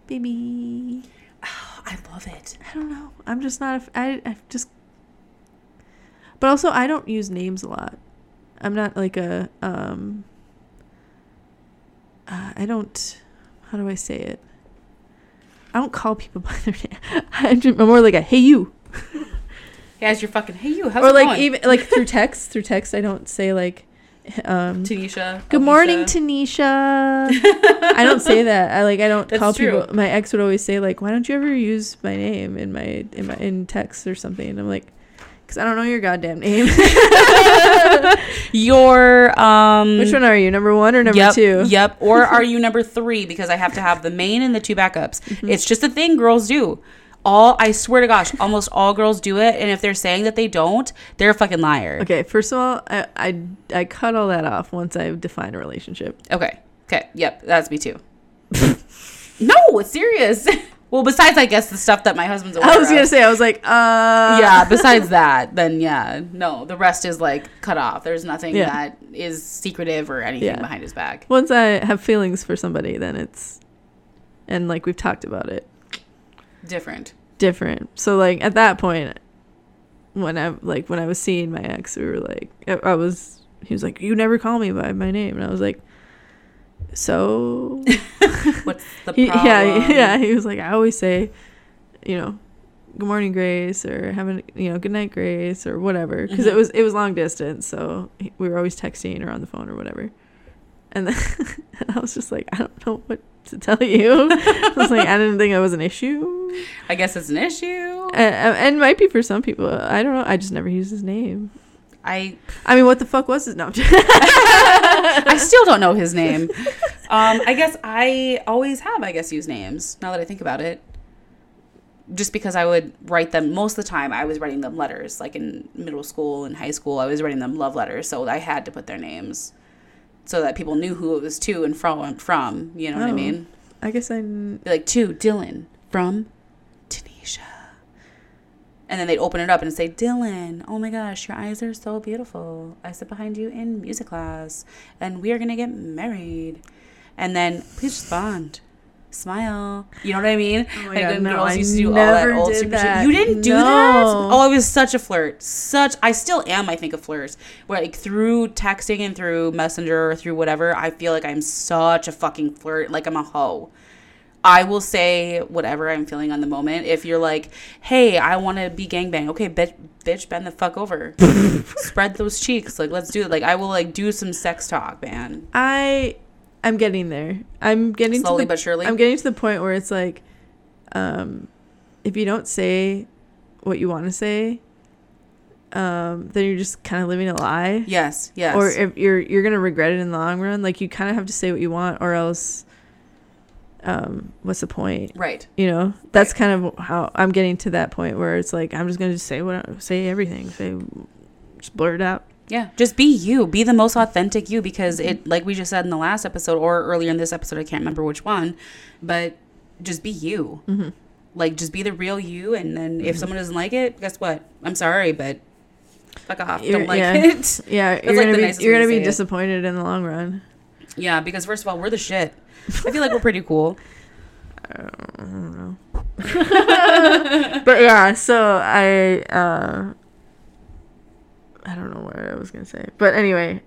baby." Oh, I love it. I don't know. I'm just not. A, I. I just. But also, I don't use names a lot. I'm not like a. Um. Uh, I don't. How do I say it? I don't call people by their name. I'm, just, I'm more like a "Hey you," Guys, you're fucking, hey you, how's or like going? even like through text. Through text, I don't say like. Um, Tanisha. Good morning. Tanisha. I don't say that. I like I don't That's call true. people. My ex would always say like, "Why don't you ever use my name in my in my in text or something?" And I'm like, "Cause I don't know your goddamn name." Your, um... Which one are you? Number one or number yep, two? Yep. Or are you number three? Because I have to have the main and the two backups. Mm-hmm. It's just a thing girls do. All I swear to gosh, almost all girls do it. And if they're saying that they don't, they're a fucking liar. Okay. First of all, I, I I cut all that off once I define a relationship. Okay. Okay. Yep. That's me too. no, it's serious. Well, besides, I guess the stuff that my husband's aware I was gonna of. say I was like, uh, yeah. Besides that, then yeah, no. The rest is like cut off. There's nothing Yeah. that is secretive or anything Yeah. behind his back. Once I have feelings for somebody, then it's, and like we've talked about it. Different. different. So like at that point, when I like when I was seeing my ex, we were like, I, I was. He was like, "You never call me by my name," and I was like, "So." What's the He, yeah, yeah. He was like, "I always say, you know, good morning, Grace, or having you know, good night, Grace, or whatever," because it Mhm. was it was long distance, so we were always texting or on the phone or whatever. And then and I was just like, I don't know what to tell you. I was like, I didn't think it was an issue. I guess it's an issue. And, and it might be for some people. I don't know. I just never used his name. I I mean, what the fuck was his? name? I'm I still don't know his name. Um, I guess I always have, I guess, used names. Now that I think about it, just because I would write them most of the time, I was writing them letters. Like in middle school and high school, I was writing them love letters, so I had to put their names so that people knew who it was to and from. From you know what I Oh. mean? I guess I. kn- Be like to Dylan from Tanisha, and then they'd open it up and say, "Dylan, oh my gosh, your eyes are so beautiful. I sit behind you in music class, and we are gonna get married." And then please respond. Smile. You know what I mean? Oh like God, no, girls I used to do all that old did stupid that. You didn't do No. that? Oh, I was such a flirt. Such I still am, I think, a flirt. Where like through texting and through messenger or through whatever, I feel like I'm such a fucking flirt. Like I'm a hoe. I will say whatever I'm feeling on the moment. If you're like, hey, I want to be gangbang, okay, bitch, bitch, bend the fuck over, spread those cheeks, like let's do it. Like I will like do some sex talk, man. I. I'm getting there. I'm getting Slowly to the, but surely. I'm getting to the point where it's like, um, if you don't say what you want to say, um, then you're just kind of living a lie. yes, yes. Or if you're you're gonna regret it in the long run. Like you kind of have to say what you want, or else, um, what's the point? right. You know, that's kind of how I'm getting to that point where it's like I'm just gonna say what I- say everything, say just blurt it out. Yeah, just be you. Be the most authentic you because it, like we just said in the last episode or earlier in this episode, I can't remember which one, but just be you. Mm-hmm. Like, just be the real you. And then if someone doesn't like it, guess what? I'm sorry, but fuck off. You're- Don't like yeah. it. Yeah, you're like gonna be you're to gonna be say it. disappointed in the long run. Yeah, because first of all, we're the shit. I feel like we're pretty cool. I don't know. but yeah, so I uh I don't know what I was gonna say. But anyway,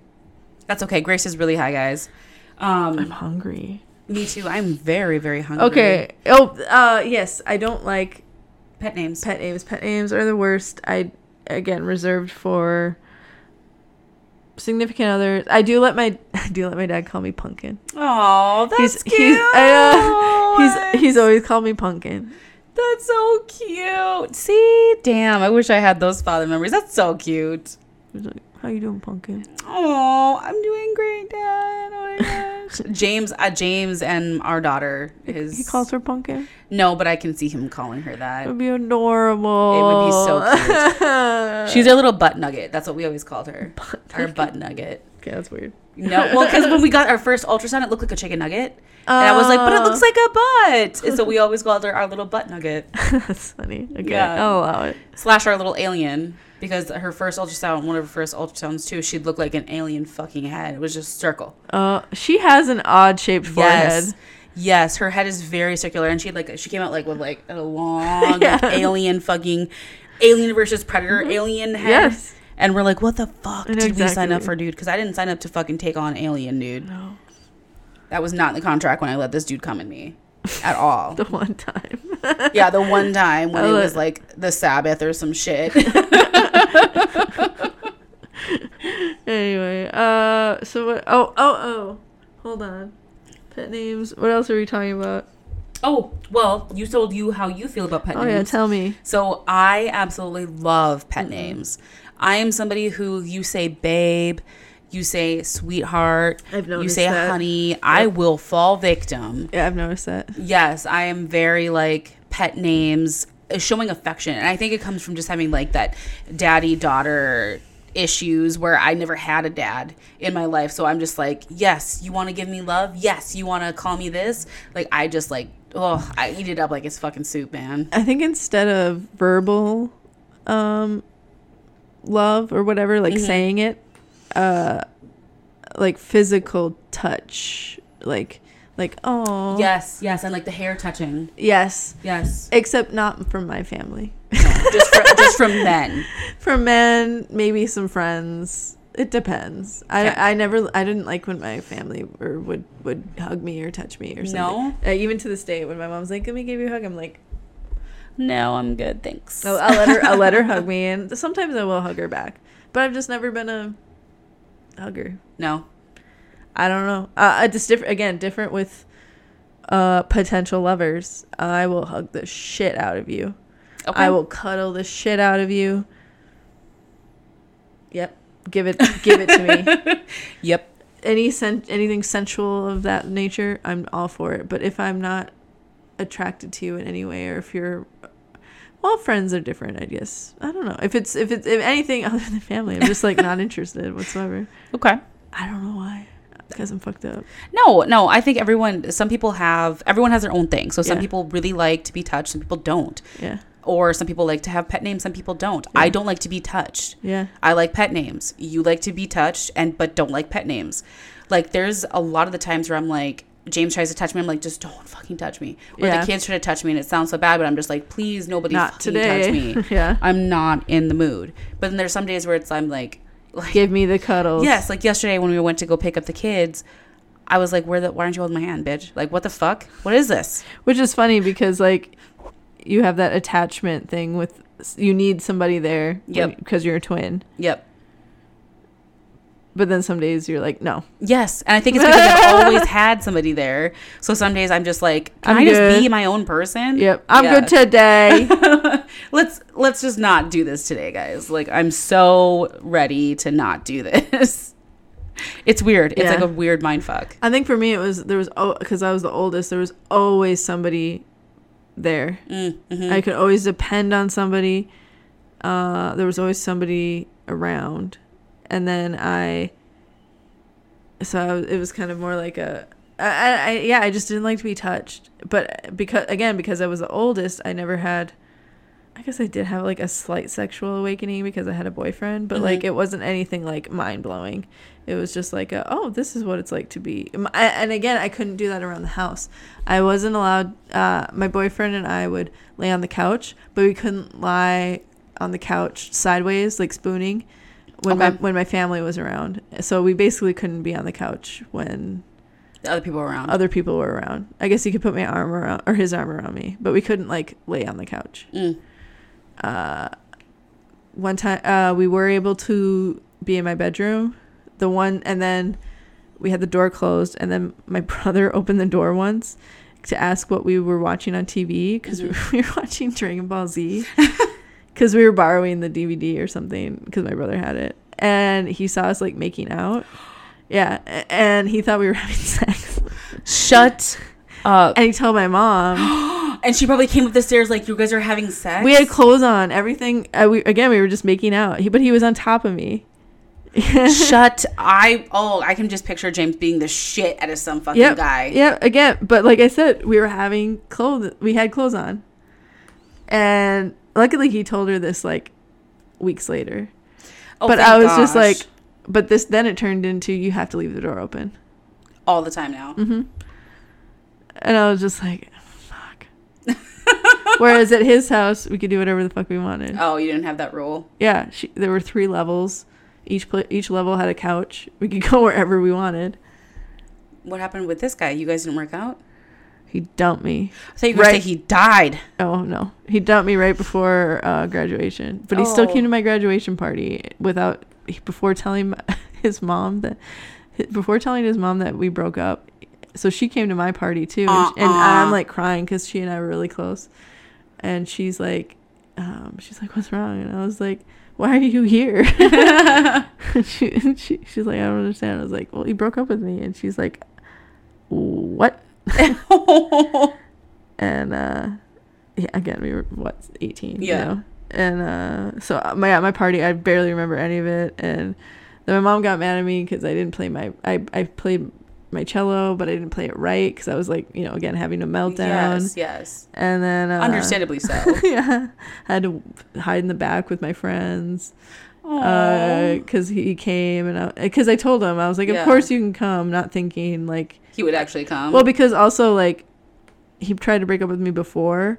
That's okay. Grace is really high, guys. Um, I'm hungry. me too. I'm very, very hungry. Okay. Oh, uh yes, I don't like Pet names. pet names. Pet names are the worst. I again reserved for significant others. I do let my I do let my dad call me pumpkin. Oh, that's He's- cute. he's- I He's he's always called me pumpkin. That's so cute. See, damn, I wish I had those father memories. That's so cute. He's like, "How you doing, pumpkin?" Oh, I'm doing great, Dad. Oh my gosh. James, uh, James, and our daughter is. He calls her pumpkin. No, but I can see him calling her It that. would be adorable. It would be so cute. She's our little butt nugget. That's what we always called her. Our butt nugget. okay, that's weird. No, well, because when we got our first ultrasound, it looked like a chicken nugget, and I was like, "But it looks like a butt." And so we always called her our little butt nugget that's funny. Okay, Yeah. I'll allow it. slash our little alien because her first ultrasound, one of her first ultrasounds too, she'd look like an alien fucking head. It was just a circle. Uh, she has an odd shaped forehead. Yes. Yes, her head is very circular, and she like she came out like with like a long Yeah. like, alien fucking alien versus predator alien head. Yes. and we're like, what the fuck did we sign up for, dude? Because I didn't sign up to fucking take on alien, dude. No, That was not in the contract when I let this dude come in me, at all. the one time. yeah, the one time when I it was like the Sabbath or some shit. anyway, uh, so what? Oh, oh, oh. Hold on. Pet names. What else are we talking about? oh, well, you told you how you feel about pet names. Oh yeah, names. tell me. So I absolutely love pet names. I am somebody who you say babe, you say sweetheart, I've noticed you say that. honey. I will fall victim. Yeah, I've noticed that. Yes, I am very like pet names, uh, showing affection, and I think it comes from just having like that daddy daughter issues where I never had a dad in my life. So I'm just like, yes, you want to give me love? Yes, you want to call me this? Like I just like, oh, I eat it up like it's fucking soup, man. I think instead of verbal, um, love or whatever, like Mhm. saying it, uh, like physical touch, like, like oh Yes, yes, and like the hair touching. yes, Yes, except not from my family. just from, just from men. From men, maybe some friends. It depends. I, Okay. I never I didn't like when my family or would would hug me or touch me or something. No? Uh, even to this day, when my mom's like, "Let me give you a hug," I'm like, No, I'm good, thanks. I'll, I'll let her I'll let her hug me, and sometimes I will hug her back. But I've just never been a hugger. no, I don't know. Uh, it's different again. Different with uh potential lovers. I will hug the shit out of you. Okay. I will cuddle the shit out of you. Yep. Give it give it to me. Yep. Any sen- anything sensual of that nature, I'm all for it. But if I'm not attracted to you in any way or if you're well, friends are different, I guess. I don't know. If it's if it's if anything other than family, I'm just like not interested whatsoever. Okay. I don't know why. Because I'm fucked up. No, no. I think everyone. Some people have. Everyone has their own thing. So some Yeah. people really like to be touched. Some people don't. Yeah. Or some people like to have pet names. Some people don't. I don't like to be touched. Yeah. I like pet names. You like to be touched, and but don't like pet names. Like there's a lot of the times where I'm like, James tries to touch me. I'm like, just don't fucking touch me. Or Yeah. the kids try to touch me, and it sounds so bad, but I'm just like, please, nobody Not fucking today. touch me. yeah. I'm not in the mood. But then there's some days where it's I'm like, like Give me the cuddles. yes, like yesterday when we went to go pick up the kids, I was like, where the why aren't you holding my hand, bitch? Like what the fuck? What is this? Which is funny because like you have that attachment thing with you need somebody there Yep. because you're a twin. Yep. But then some days you're like, no. Yes, and I think it's because I've always had somebody there. So some days I'm just like, can I'm i just good. be my own person? Yep. I'm Yeah. good today. let's let's just not do this today, guys. Like I'm so ready to not do this. It's weird. It's Yeah. like a weird mind fuck. I think for me it was there was oh because I was the oldest there was always somebody there. Mm, mhm. I could always depend on somebody. Uh, there was always somebody around, and then I. So I was, it was kind of more like a, I, I, yeah I just didn't like to be touched, but because again because I was the oldest I never had. I guess I did have like a slight sexual awakening because I had a boyfriend, but like Mhm. it wasn't anything like mind blowing. It was just like, a, oh, this is what it's like to be. And again, I couldn't do that around the house. I wasn't allowed. Uh, my boyfriend and I would lay on the couch, but we couldn't lie on the couch sideways, like spooning, when my when my family was around. So we basically couldn't be on the couch when The other people were around. other people were around. I guess he could put my arm around or his arm around me, but we couldn't like lay on the couch. Mm. Uh, one time uh, we were able to be in my bedroom, the one, and then we had the door closed, and then my brother opened the door once to ask what we were watching on TV because Mhm. we were watching Dragon Ball Z because we were borrowing the DVD or something because my brother had it, and he saw us like making out. Yeah, and he thought we were having sex. Shut up. And he told my mom. And she probably came up the stairs like you guys are having sex. We had clothes on, everything. Uh, we again, we were just making out. He, but he was on top of me. Shut. I oh I can just picture James being the shit out of some fucking Yep. guy. Yeah, again, but like I said, we were having clothes. We had clothes on, and luckily he told her this like weeks later. Oh, but I was just like, but this then it turned into you have to leave the door open. all the time now. Mm-hmm. And I was just like, fuck. Whereas at his house, we could do whatever the fuck we wanted. Oh, you didn't have that rule. Yeah, she, there were three levels. Each pla- each level had a couch. We could go wherever we wanted. What happened with this guy? You guys didn't work out. He dumped me. I thought you were Right. say he died. Oh no, he dumped me right before uh, graduation. But he still Oh. came to my graduation party without before telling his mom that before telling his mom that we broke up. So she came to my party too, and, and Uh-uh. I'm like crying because she and I were really close. And she's like, um, she's like, "What's wrong?" And I was like, "Why are you here?" She, she she's like, "I don't understand." I was like, "Well, he broke up with me," and she's like, "What?" and uh yeah again we were what 18 Yeah. you know and uh so uh, my at my party i barely remember any of it and then my mom got mad at me because i didn't play my i i played my cello but i didn't play it right because i was like you know again having a meltdown Yes, yes. and then uh, Understandably so. yeah i had to hide in the back with my friends because he came and because I, told him i was like Yeah. of course you can come not thinking like he would actually come. well, because also like he tried to break up with me before,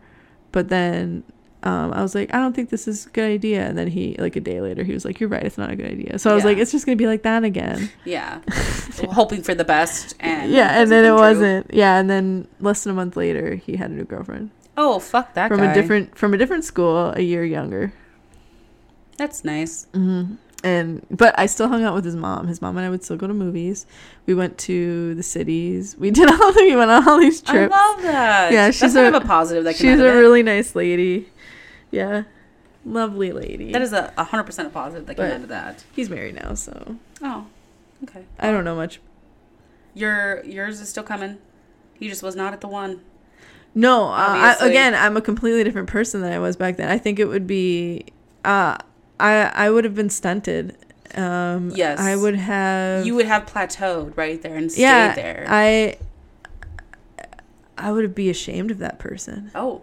but then um, I was like, I don't think this is a good idea. And then he like a day later he was like, You're right, it's not a good idea. So I was Yeah. like, It's just gonna be like that again. yeah, hoping for the best, and yeah, and then it true. wasn't. Yeah, and then less than a month later he had a new girlfriend Oh fuck that from guy. a different from a different school, a year younger. That's nice. Mm-hmm. And but I still hung out with his mom. His mom and I would still go to movies. We went to the cities. We did all we went on all these trips. I love that. Yeah, That's she's kind a- of a positive that She's a really nice lady. Yeah, lovely lady. That is a hundred percent a positive that came out of that. He's married now, so Oh, okay. I don't know much. Your yours is still coming. He just was not at the one. No, uh, I, again, I'm a completely different person than I was back then. I think it would be, uh, I I would have been stunted. Um, Yes. I would have. You would have plateaued right there and stayed yeah, there. I. I would be ashamed of that person. oh,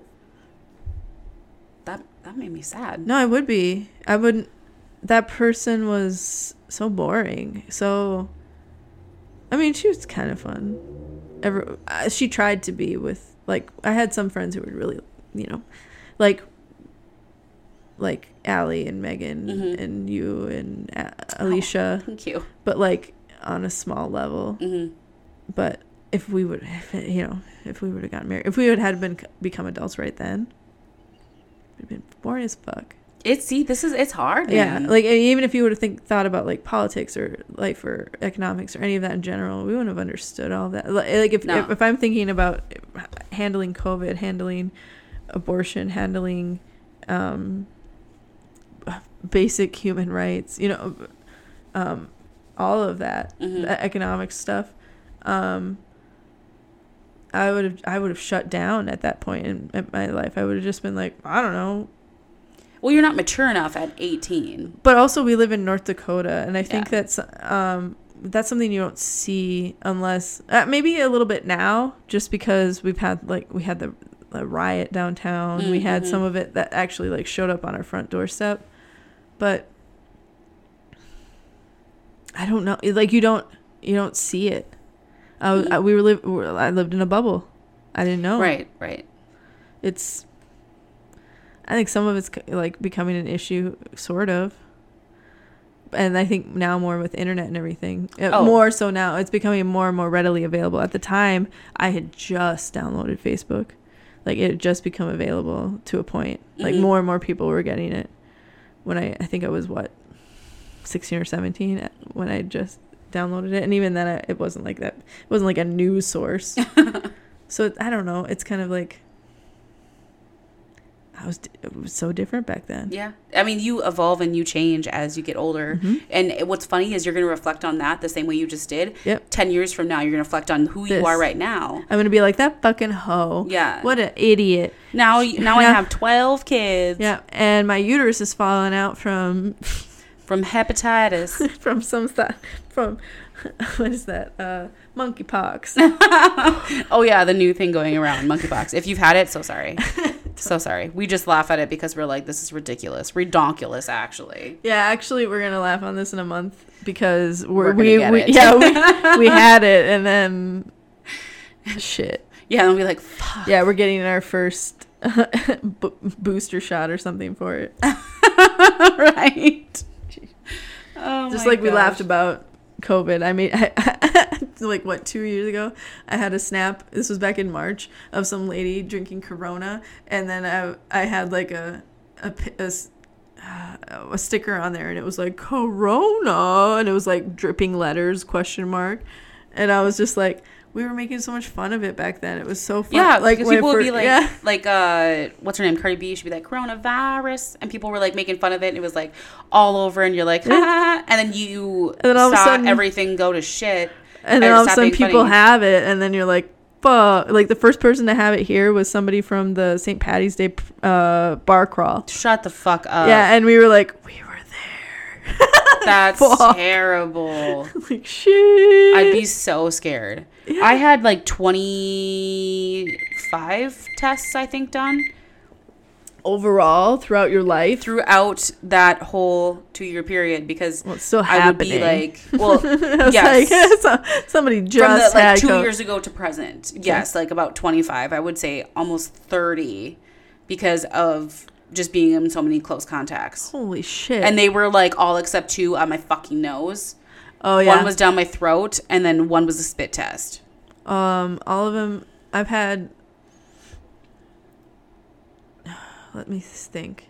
that that made me sad. No, I would be. I wouldn't. That person was so boring. So. I mean, she was kind of fun. Ever, uh, she tried to be with like I had some friends who were really, you know, like. Like Allie and Megan Mhm. and you and uh, Alicia, Thank you. but like on a small level. hmm But if we would, if it, you know, if we would have gotten married, if we would had been become adults right then, it'd been boring as fuck. It's see, this is it's hard. Yeah, like even if you would have think thought about like politics or life or economics or any of that in general, we wouldn't have understood all that. Like like, if No. if, if I'm thinking about handling COVID, handling abortion, handling um, basic human rights, you know, um, all of that Mhm. the economic stuff, um, I would have I would have shut down at that point in, in my life. I would have just been like, I don't know, well, you're not mature enough at 18. but also we live in North Dakota, and I think Yeah. that's um, that's something you don't see unless uh, maybe a little bit now, just because we've had like we had the, the riot downtown. We had Mhm. some of it that actually like showed up on our front doorstep, but I don't know. Like you don't you don't see it. I. I we were live. I lived in a bubble. I didn't know. Right, right. It's. I think some of it's like becoming an issue, sort of. And I think now more with internet and everything, Uh, Oh. more so now it's becoming more and more readily available. At the time, I had just downloaded Facebook, like it had just become available to a point. Like Mhm. more and more people were getting it. When I, I think I was what, sixteen or seventeen uh, when I just downloaded it, and even then I, it wasn't like that. It wasn't like a news source. so it, I don't know. It's kind of like I was it was so different back then. Yeah. I mean, you evolve and you change as you get older. Mhm. And what's funny is you're going to reflect on that the same way you just did. Yep. 10 years from now, you're going to reflect on who This. you are right now. I'm gonna be like that fucking hoe. Yeah. What an idiot. Now, now I have 12 kids Yeah, and my uterus is falling out from from hepatitis. from some stuff from what is that? Uh, monkeypox. oh, yeah, the new thing going around, monkeypox. If you've had it, so sorry. so sorry. We just laugh at it because we're like, this is ridiculous. Redonkulous, actually. yeah, actually, we're gonna laugh on this in a month because we're, We're we, we yeah we, we had it and then shit. Yeah, and be like, fuck. Yeah, we're getting our first bo- booster shot or something for it. right. Oh just like we laughed about COVID. I made like what two years ago. I had a snap. This was back in March of some lady drinking Corona, and then I I had like a a, a a sticker on there, and it was like Corona, and it was like dripping letters question mark, and I was just like. We were making so much fun of it back then. It was so fun. Yeah, like people would be like, yeah. like, uh, what's her name? Cardi B. She'd be like, coronavirus. And people were like making fun of it. And it was like all over. And you're like, ha. And then you And then all of a sudden- everything go to shit. And then all of a sudden people funny. have it, and then you're like, fuck. Like the first person to have it here was somebody from the St. Patty's Day uh, bar crawl. Shut the fuck up. yeah, and we were like, we were there. That's Fuck. terrible. like, shit. I'd be so scared. I had like 25 tests, I think, done overall throughout your life. throughout that whole two year period because Well, still I would happening. be like, well, yes. like, so- somebody from the just like two co- years ago to present yes like about 25 i would say almost 30 because of just being in so many close contacts Holy shit! and they were like all except two on my fucking nose oh yeah, one was down my throat and then one was a spit test um, all of them. I've had. Let me think.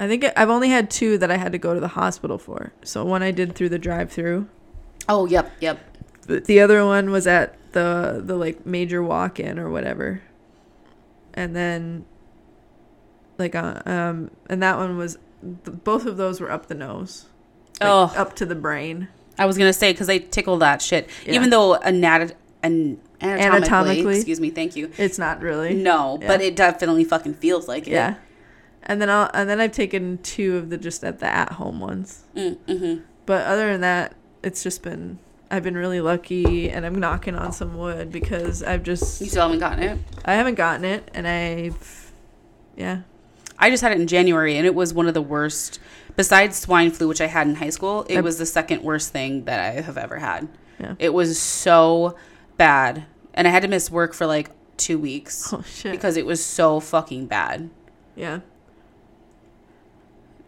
I think I've only had two that I had to go to the hospital for. So one I did through the drive-through. Oh, yep, yep. The other one was at the the like major walk-in or whatever. And then like uh, um and that one was both of those were up the nose. Like, Oh. up to the brain. I was gonna say because they tickle that shit. Yeah. Even though anat- an- anatomically, Anatomically. excuse me, thank you. It's not really. No, Yeah. but it definitely fucking feels like it. Yeah. And then I'll and then I've taken two of the just at the at home ones. Mm, mm-hmm. But other than that, it's just been I've been really lucky and I'm knocking on some wood because I've just You still haven't gotten it. I haven't gotten it and I've yeah. I just had it in January, and it was one of the worst. Besides swine flu, which I had in high school, it Yep. was the second worst thing that I have ever had. Yeah. It was so bad, and I had to miss work for like two weeks Oh shit. because it was so fucking bad. yeah.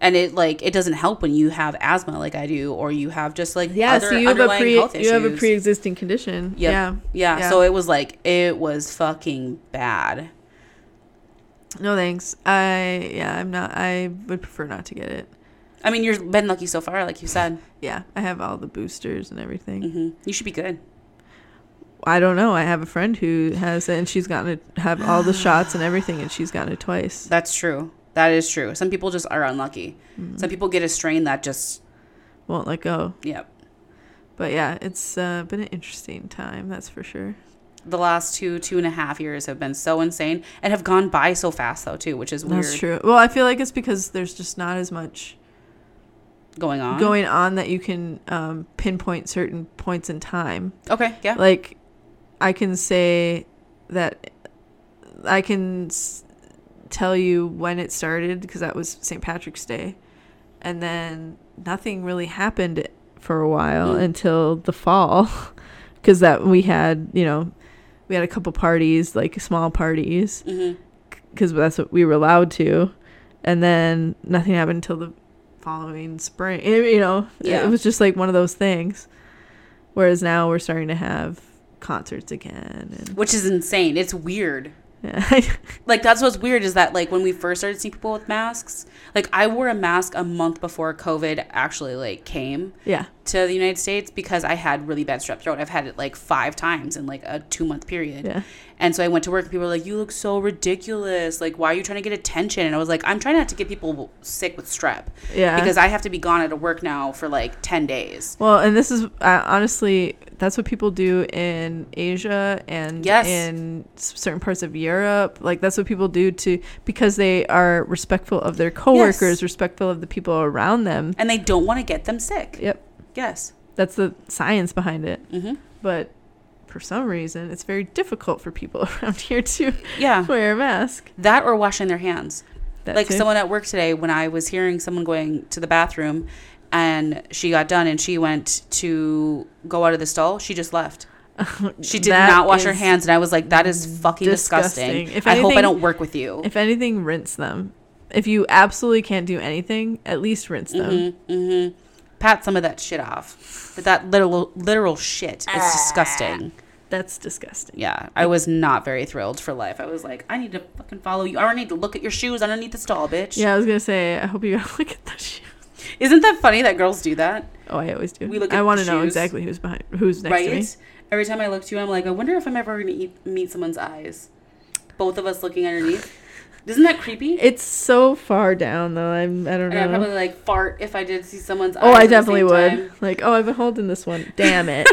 And it like it doesn't help when you have asthma like I do, or you have just like Yeah, other so you have a pre you have a pre existing condition. Yep. Yeah. yeah, Yeah. So it was like it was fucking bad. No thanks. I yeah, I'm not I would prefer not to get it. I mean, you've been lucky so far, like you said. Yeah, I have all the boosters and everything. hmm You should be good. I don't know. I have a friend who has it and she's gotten it have all the shots and everything and she's gotten it twice. That's true. That is true. Some people just are unlucky. Mm. Some people get a strain that just, Won't let go. yep. But yeah, it's uh, been an interesting time, that's for sure. The last two, two and a half years have been so insane and have gone by so fast, though, too, which is weird That's true. Well, I feel like it's because there's just not as much going on. going on that you can um, pinpoint certain points in time. okay, yeah. Like, I can say that I can s- tell you when it started because that was St. Patrick's Day. And then nothing really happened for a while Mm. until the fall because that we had, you know, we had a couple parties, like small parties. because that's what we were allowed to and then nothing happened until the following spring Eh, you know Yeah. it was just like one of those things whereas now we're starting to have concerts again and Which is insane. It's weird. yeah, Like, that's what's weird is that, like, when we first started seeing people with masks, like, I wore a mask a month before COVID actually, like, came. yeah to the United States because I had really bad strep throat. I've had it like five times in like a two month period. yeah And so I went to work and people were like, You look so ridiculous. Like, why are you trying to get attention? And I was like, I'm trying not to get people sick with strep yeah because I have to be gone out of work now for like 10 days. well and this is uh, honestly that's what people do in asia and Yes. in certain parts of europe like that's what people do to because they are respectful of their coworkers Yes. respectful of the people around them And they don't want to get them sick. yep Yes. that's the science behind it hmm but for some reason it's very difficult for people around here to Yeah. wear a mask That or washing their hands. That like too. someone at work today when I was hearing someone going to the bathroom and she got done and she went to go out of the stall, she just left. She did That not wash her hands and I was like, that is fucking disgusting. disgusting. If I hope I don't work with you. if anything rinse them if you absolutely can't do anything at least rinse them hmm hmm Pat some of that shit off. But that literal literal shit is ah. disgusting. that's disgusting Yeah, I was not very thrilled for life. I was like, I need to fucking follow you. I don't need to look at your shoes underneath the stall, bitch. yeah i was gonna say i hope you gotta look at that shoes. Isn't that funny that girls do that? oh i always do We look i want to know exactly who's behind who's next right? to me Every time I look to you, I'm like, I wonder if I'm ever going to eat, meet someone's eyes. Both of us looking underneath. Isn't that creepy? it's so far down though i'm i don't know. I'd probably like fart if I did see someone's eyes. oh i definitely would time. like oh i've been holding this one damn it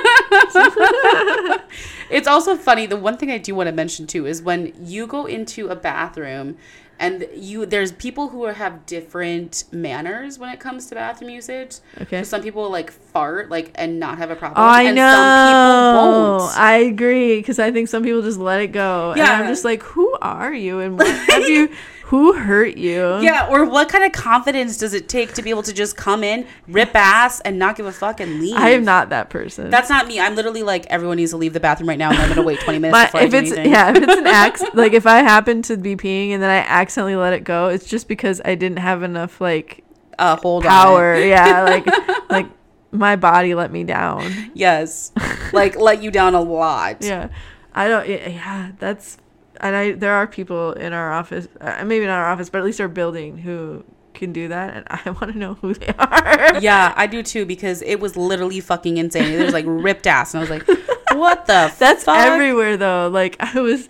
It's also funny. The one thing I do want to mention too is when you go into a bathroom and you there's people who have different manners when it comes to bathroom usage. okay So some people like fart like and not have a problem. I and know. some people won't. I agree because I think some people just let it go. Yeah, and I'm just like, who are you and what have you? Who hurt you? Yeah, or what kind of confidence does it take to be able to just come in, rip ass, and not give a fuck and leave? I am not that person. That's not me. I'm literally like everyone needs to leave the bathroom right now, and I'm gonna wait 20 minutes My, before I do it's anything. yeah, if it's an acc like if I happen to be peeing and then I accidentally let it go, it's just because I didn't have enough like uh, hold power. yeah, like like my body let me down. Yes, like let you down a lot. Yeah, I don't. Yeah, yeah, that's and I. There are people in our office, uh, maybe not our office, but at least our building, who can do that, and I want to know who they are. Yeah, I do too because it was literally fucking insane. It was like ripped ass, and I was like, "What the? That's fuck? everywhere though. Like I was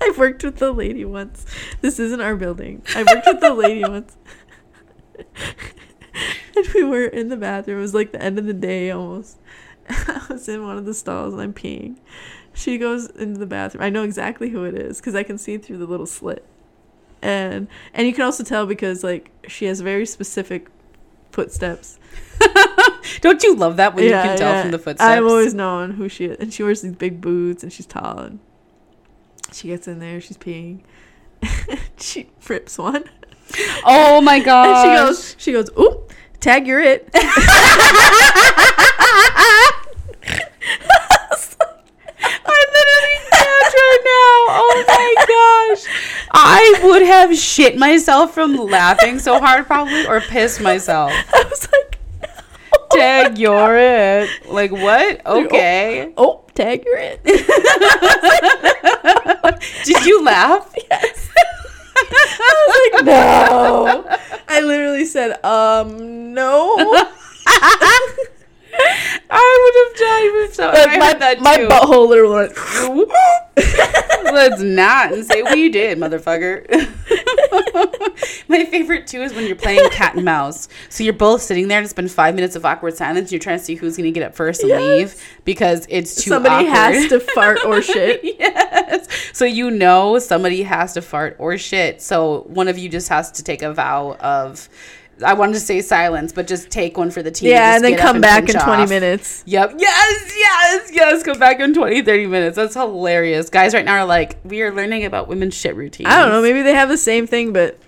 I worked with the lady once. This isn't our building. I worked with the lady once. and we were in the bathroom. It was like the end of the day almost. I was in one of the stalls and I'm peeing. She goes into the bathroom. I know exactly who it is because I can see through the little slit. And and you can also tell because like she has very specific footsteps. Don't you love that when you can tell from the footsteps? I've always known who she is. And she wears these big boots and she's tall. And she gets in there, she's peeing. she rips one. Oh my god! She goes, she goes, oop, tag, you're it. I literally can't right now. Oh my gosh. I would have shit myself from laughing so hard, probably, or pissed myself. I was like, Tag, you're it. Like, what? Okay. oh, tag, you're it. Did you laugh? Yes. I was like, no. I literally said, um, no. I would have died with so Like, my, that my too. butthole literally went, Let's not and say what you did, motherfucker. My favorite too is when you're playing cat and mouse. So you're both sitting there and it's been five minutes of awkward silence. You're trying to see who's gonna get up first and Yes. leave because it's too somebody awkward. has to fart or shit. yes. So you know somebody has to fart or shit. So one of you just has to take a vow of I wanted to say silence, but just take one for the team. Yeah, Just and then come back in pinch 20 minutes. Yep. Yes, yes, yes. Come back in 20, 30 minutes. That's hilarious. Guys right now are like, we are learning about women's shit routines. I don't know. Maybe they have the same thing, but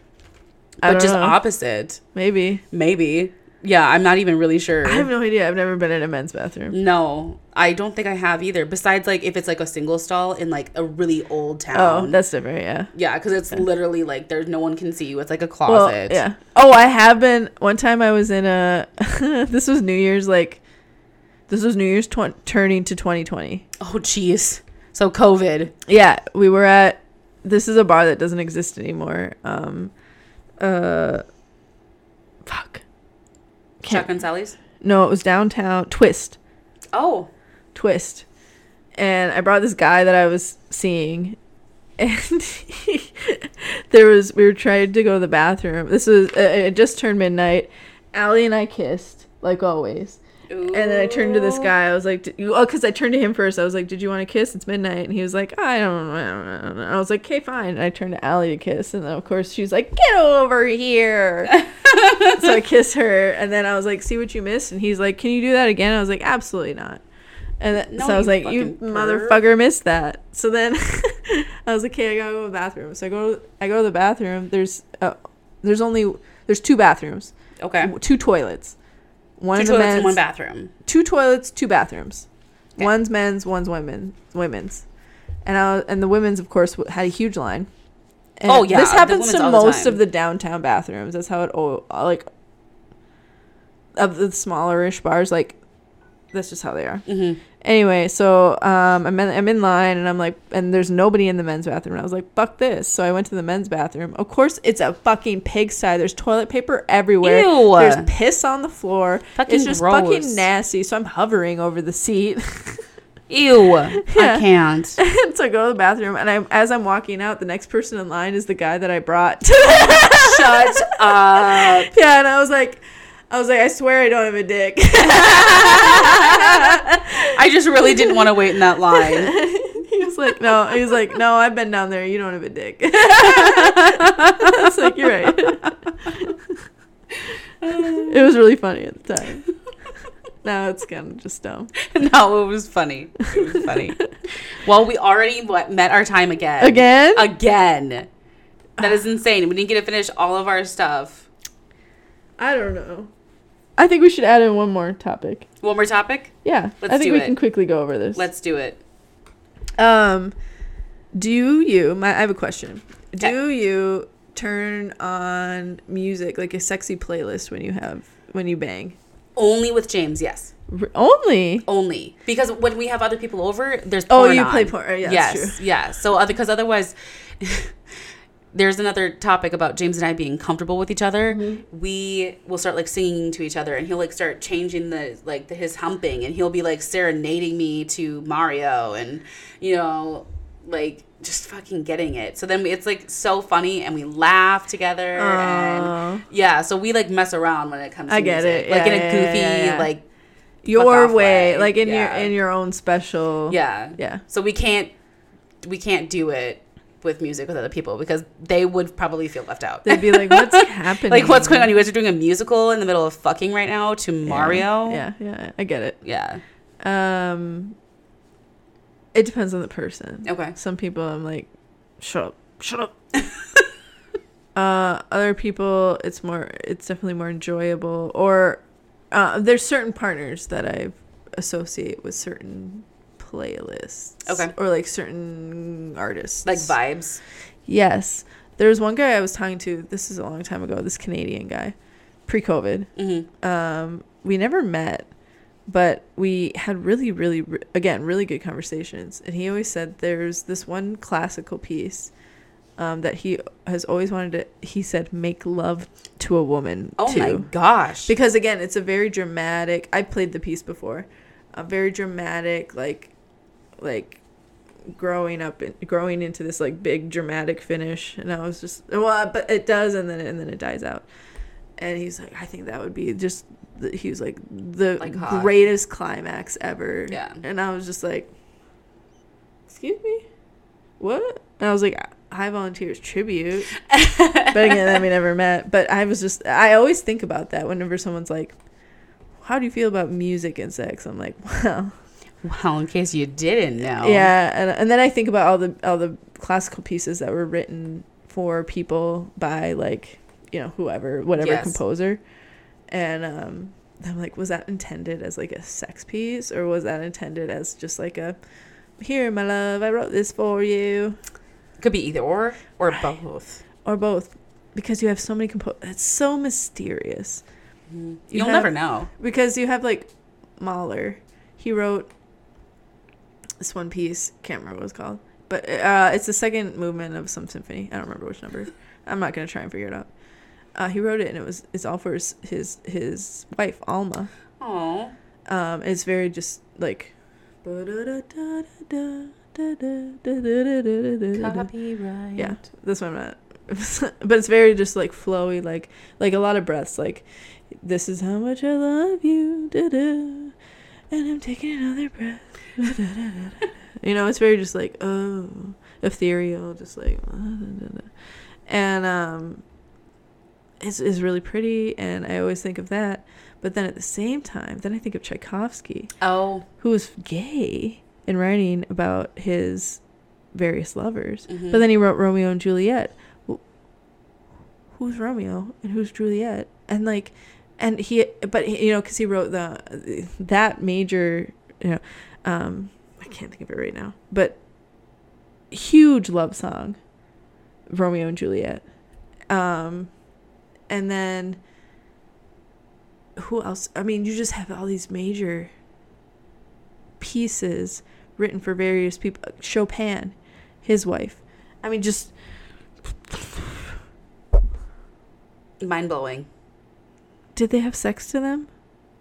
But just know. opposite. maybe. Maybe. Yeah, I'm not even really sure. I have no idea. I've never been in a men's bathroom. no, I don't think I have either. Besides, like, if it's like a single stall in like a really old town. Oh, that's different. Yeah. yeah, because it's literally like there's no one can see you. It's like a Well, closet. yeah. Oh, I have been. One time I was in a. this was New Year's. Like, this was New Year's tw- turning to 2020. Oh, jeez. So COVID. Yeah, we were at. This is a bar that doesn't exist anymore. Um, uh, fuck. Can't- Chuck and Sally's. No, it was downtown. Twist. Oh. twist. And i brought this guy that i was seeing and he, there was we were trying to go to the bathroom. This was uh, it just turned midnight. Allie and i kissed like always. And then i turned to this guy. I was like "Did you-" oh because i turned to him first. I was like did you want to kiss? It's midnight. And he was like i don't know. I don't know." i was like okay fine. And i turned to Allie to kiss. And then of course she's like get over here so I kiss her, and then I was like, "See what you missed?" And he's like, "Can you do that again?" I was like, "Absolutely not." And then, No, so I was like, "You fucking perv." motherfucker missed that." So then I was like, "Okay, I gotta go to the bathroom." So I go, I go to the bathroom. There's, uh, there's only there's two bathrooms, Okay. two toilets, one Two toilets men's, one bathroom. two toilets, two bathrooms. Okay. One's men's, one's women, women's, and I was, and the women's, of course, had a huge line. And Oh, yeah, this happens to most of the downtown bathrooms. That's how it oh like of the smallerish bars. Like that's just how they are. Mm-hmm. Anyway, so um, I'm in, I'm in line and I'm like, and there's nobody in the men's bathroom. And I was like, fuck this. So I went to the men's bathroom. Of course, it's a fucking pigsty. There's toilet paper everywhere. Ew. There's piss on the floor. Fucking it's just gross. fucking nasty. So I'm hovering over the seat. Ew. I can't. so I go to the bathroom, and I'm as I'm walking out, the next person in line is the guy that I brought. Shut up. yeah, and I was like, I was like, I swear I don't have a dick. I just really didn't want to wait in that line. he was like, no, he was like, no, I've been down there. You don't have a dick. I was like, you're right. it was really funny at the time. Now it's kind of just dumb. No, it was funny. It was funny. well, we already what, met our time again. Again? Again. That is insane. We didn't get to finish all of our stuff. I don't know. I think we should add in one more topic. One more topic? Yeah, Let's I think we it. can quickly go over this. Let's do it. Um, do you? My, I have a question. Do you turn on music like a sexy playlist when you have when you bang? Only with James, yes. R- only. Only because when we have other people over, there's Oh, you on. play porn. Yeah, yes, yeah. So other because otherwise, there's another topic about James and I being comfortable with each other. Mm-hmm. We will start like singing to each other, and he'll like start changing the like the, his humping, and he'll be like serenading me to Mario, and you know, like just fucking getting it. So then we, it's like so funny, and we laugh together, and yeah. So we like mess around when it comes. to I get music. it. like in a Yeah, yeah, goofy yeah, yeah. like your way, way. like in Yeah. your in your own special. yeah Yeah. So we can't we can't do it with music with other people because they would probably feel left out. They'd be like, "What's happening? like what's going on? You guys are doing a musical in the middle of fucking right now to Yeah. Mario. Yeah, yeah, I get it. Yeah. Um, it depends on the person. Okay. Some people, I'm like, shut up, shut up. uh, other people, it's more, it's definitely more enjoyable. Or uh, there's certain partners that I associate with certain playlists. Okay. Or like certain artists. Like vibes. Yes. There was one guy I was talking to. This is a long time ago. This Canadian guy, pre-COVID. hmm Um, we never met, but we had really, really, re- again, really good conversations. And he always said there's this one classical piece um, that he has always wanted to. He said, "Make love to a woman." Oh to. my gosh. Because again, it's a very dramatic. I played the piece before. A very dramatic, like, like growing up and growing into this like big dramatic finish and i was just well but it does and then and then it dies out and he's like i think that would be just the, he was like the Like greatest climax ever. Yeah. and i was just like excuse me? What? And i was like high volunteers tribute. But again then we never met. But i was just i always think about that whenever someone's like how do you feel about music and sex? I'm like wow well, in case you didn't know. yeah, and and then I think about all the all the classical pieces that were written for people by like you know whoever whatever Yes. composer, and um, I'm like, was that intended as like a sex piece or was that intended as just like a here, my love, I wrote this for you, Could be either or or Right. both. or both, because you have so many compo. It's so mysterious Mhm. You You'll have- never know. because you have like Mahler. He wrote this one piece. Can't remember what it's called, but uh, it's the second movement of some symphony. I don't remember which number. I'm not gonna try and figure it out. Uh, he wrote it, and it was it's all for his his, his wife Alma. Oh. Um, it's very just like. Copyright. Yeah, this one I'm not. but it's very just like flowy, like like a lot of breaths. Like, this is how much I love you, da-da, and I'm taking another breath. you know, it's very just like oh, ethereal, just like, and um, it's is really pretty, and I always think of that. But then at the same time, then I think of Tchaikovsky, Oh. who was gay in writing about his various lovers. mhm. But then he wrote Romeo and Juliet. Well, who's Romeo and who's Juliet? And like, and he, but he, you know, because he wrote the that major, you know, um, I can't think of it right now, but huge love song, Romeo and Juliet. Um, and then who else? I mean, you just have all these major pieces written for various people. Chopin, his wife. I mean, just mind blowing. did they have sex to them?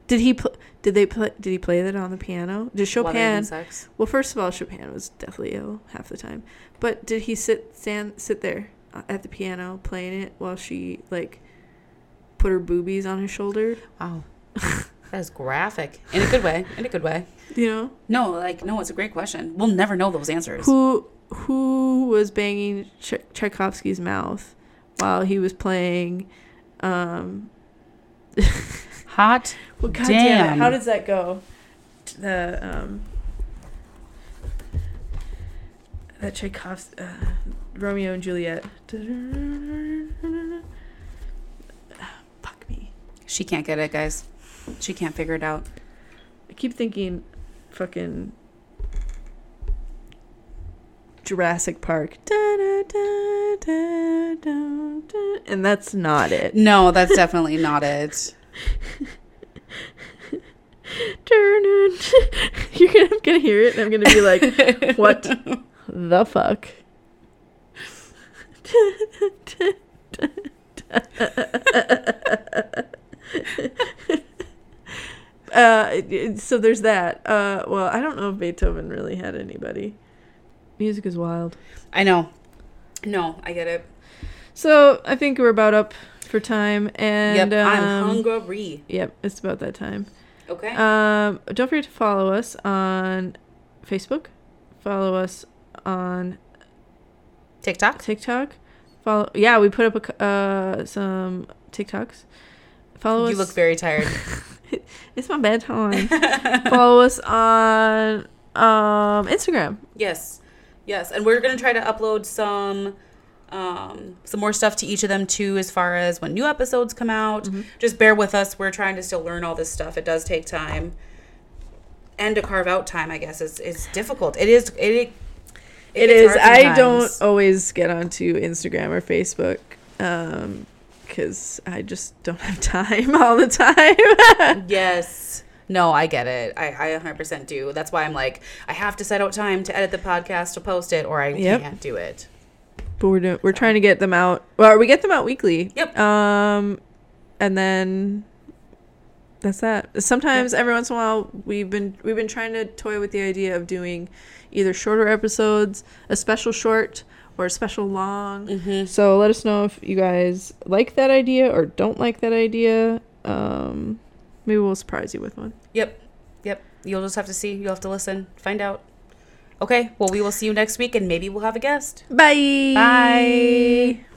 Did he pl- did they play did he play that on the piano? Did Chopin sex. Well, first of all, Chopin was definitely ill half the time. But did he sit stand sit there uh, at the piano playing it while she like put her boobies on his shoulder? Wow. that is graphic in a good way. In a good way. You know? No, like no, it's a great question. We'll never know those answers. Who who was banging Tch- Tchaikovsky's mouth while he was playing um Hot. well, God damn Damn. How does that go? The um that Tchaikovsky uh, Romeo and Juliet. She can't get it, guys. She can't figure it out. I keep thinking fucking Jurassic Park. And that's not it. No, that's definitely not it. Turn it You're gonna, I'm gonna hear it and I'm gonna be like, what the fuck? uh, so there's that. Uh, well, I don't know if Beethoven really had anybody. Music is wild. I know. No, I get it. So I think we're about up for time, and yep, I'm um, hungry. Yep, it's about that time. Okay. Um, don't forget to follow us on Facebook. Follow us on TikTok. TikTok. Follow. Yeah, we put up a, c- uh, some TikToks. Follow us. You look very tired. it's my bedtime. follow us on um, Instagram. yes. Yes, and we're gonna try to upload some um some more stuff to each of them too as far as when new episodes come out Mm-hmm. just bear with us we're trying to still learn all this stuff it does take time and to carve out time i guess is is difficult it is it, it It is. I don't always get onto Instagram or Facebook because I just don't have time all the time. Yes. No, I get it. I, I 100% do. That's why I'm like, I have to set out time to edit the podcast to post it, or I Yep. can't do it. but we're doing, we're trying to get them out. Well, we get them out weekly. Yep. Um, and then that's that. Sometimes every once in a while we've been we've been trying to toy with the idea of doing either shorter episodes, a special short, or a special long. Mm-hmm. So let us know if you guys like that idea or don't like that idea. Um, maybe we'll surprise you with one. Yep. Yep. You'll just have to see. You'll have to listen, find out. Okay. Well, we will see you next week, and maybe we'll have a guest. Bye. Bye.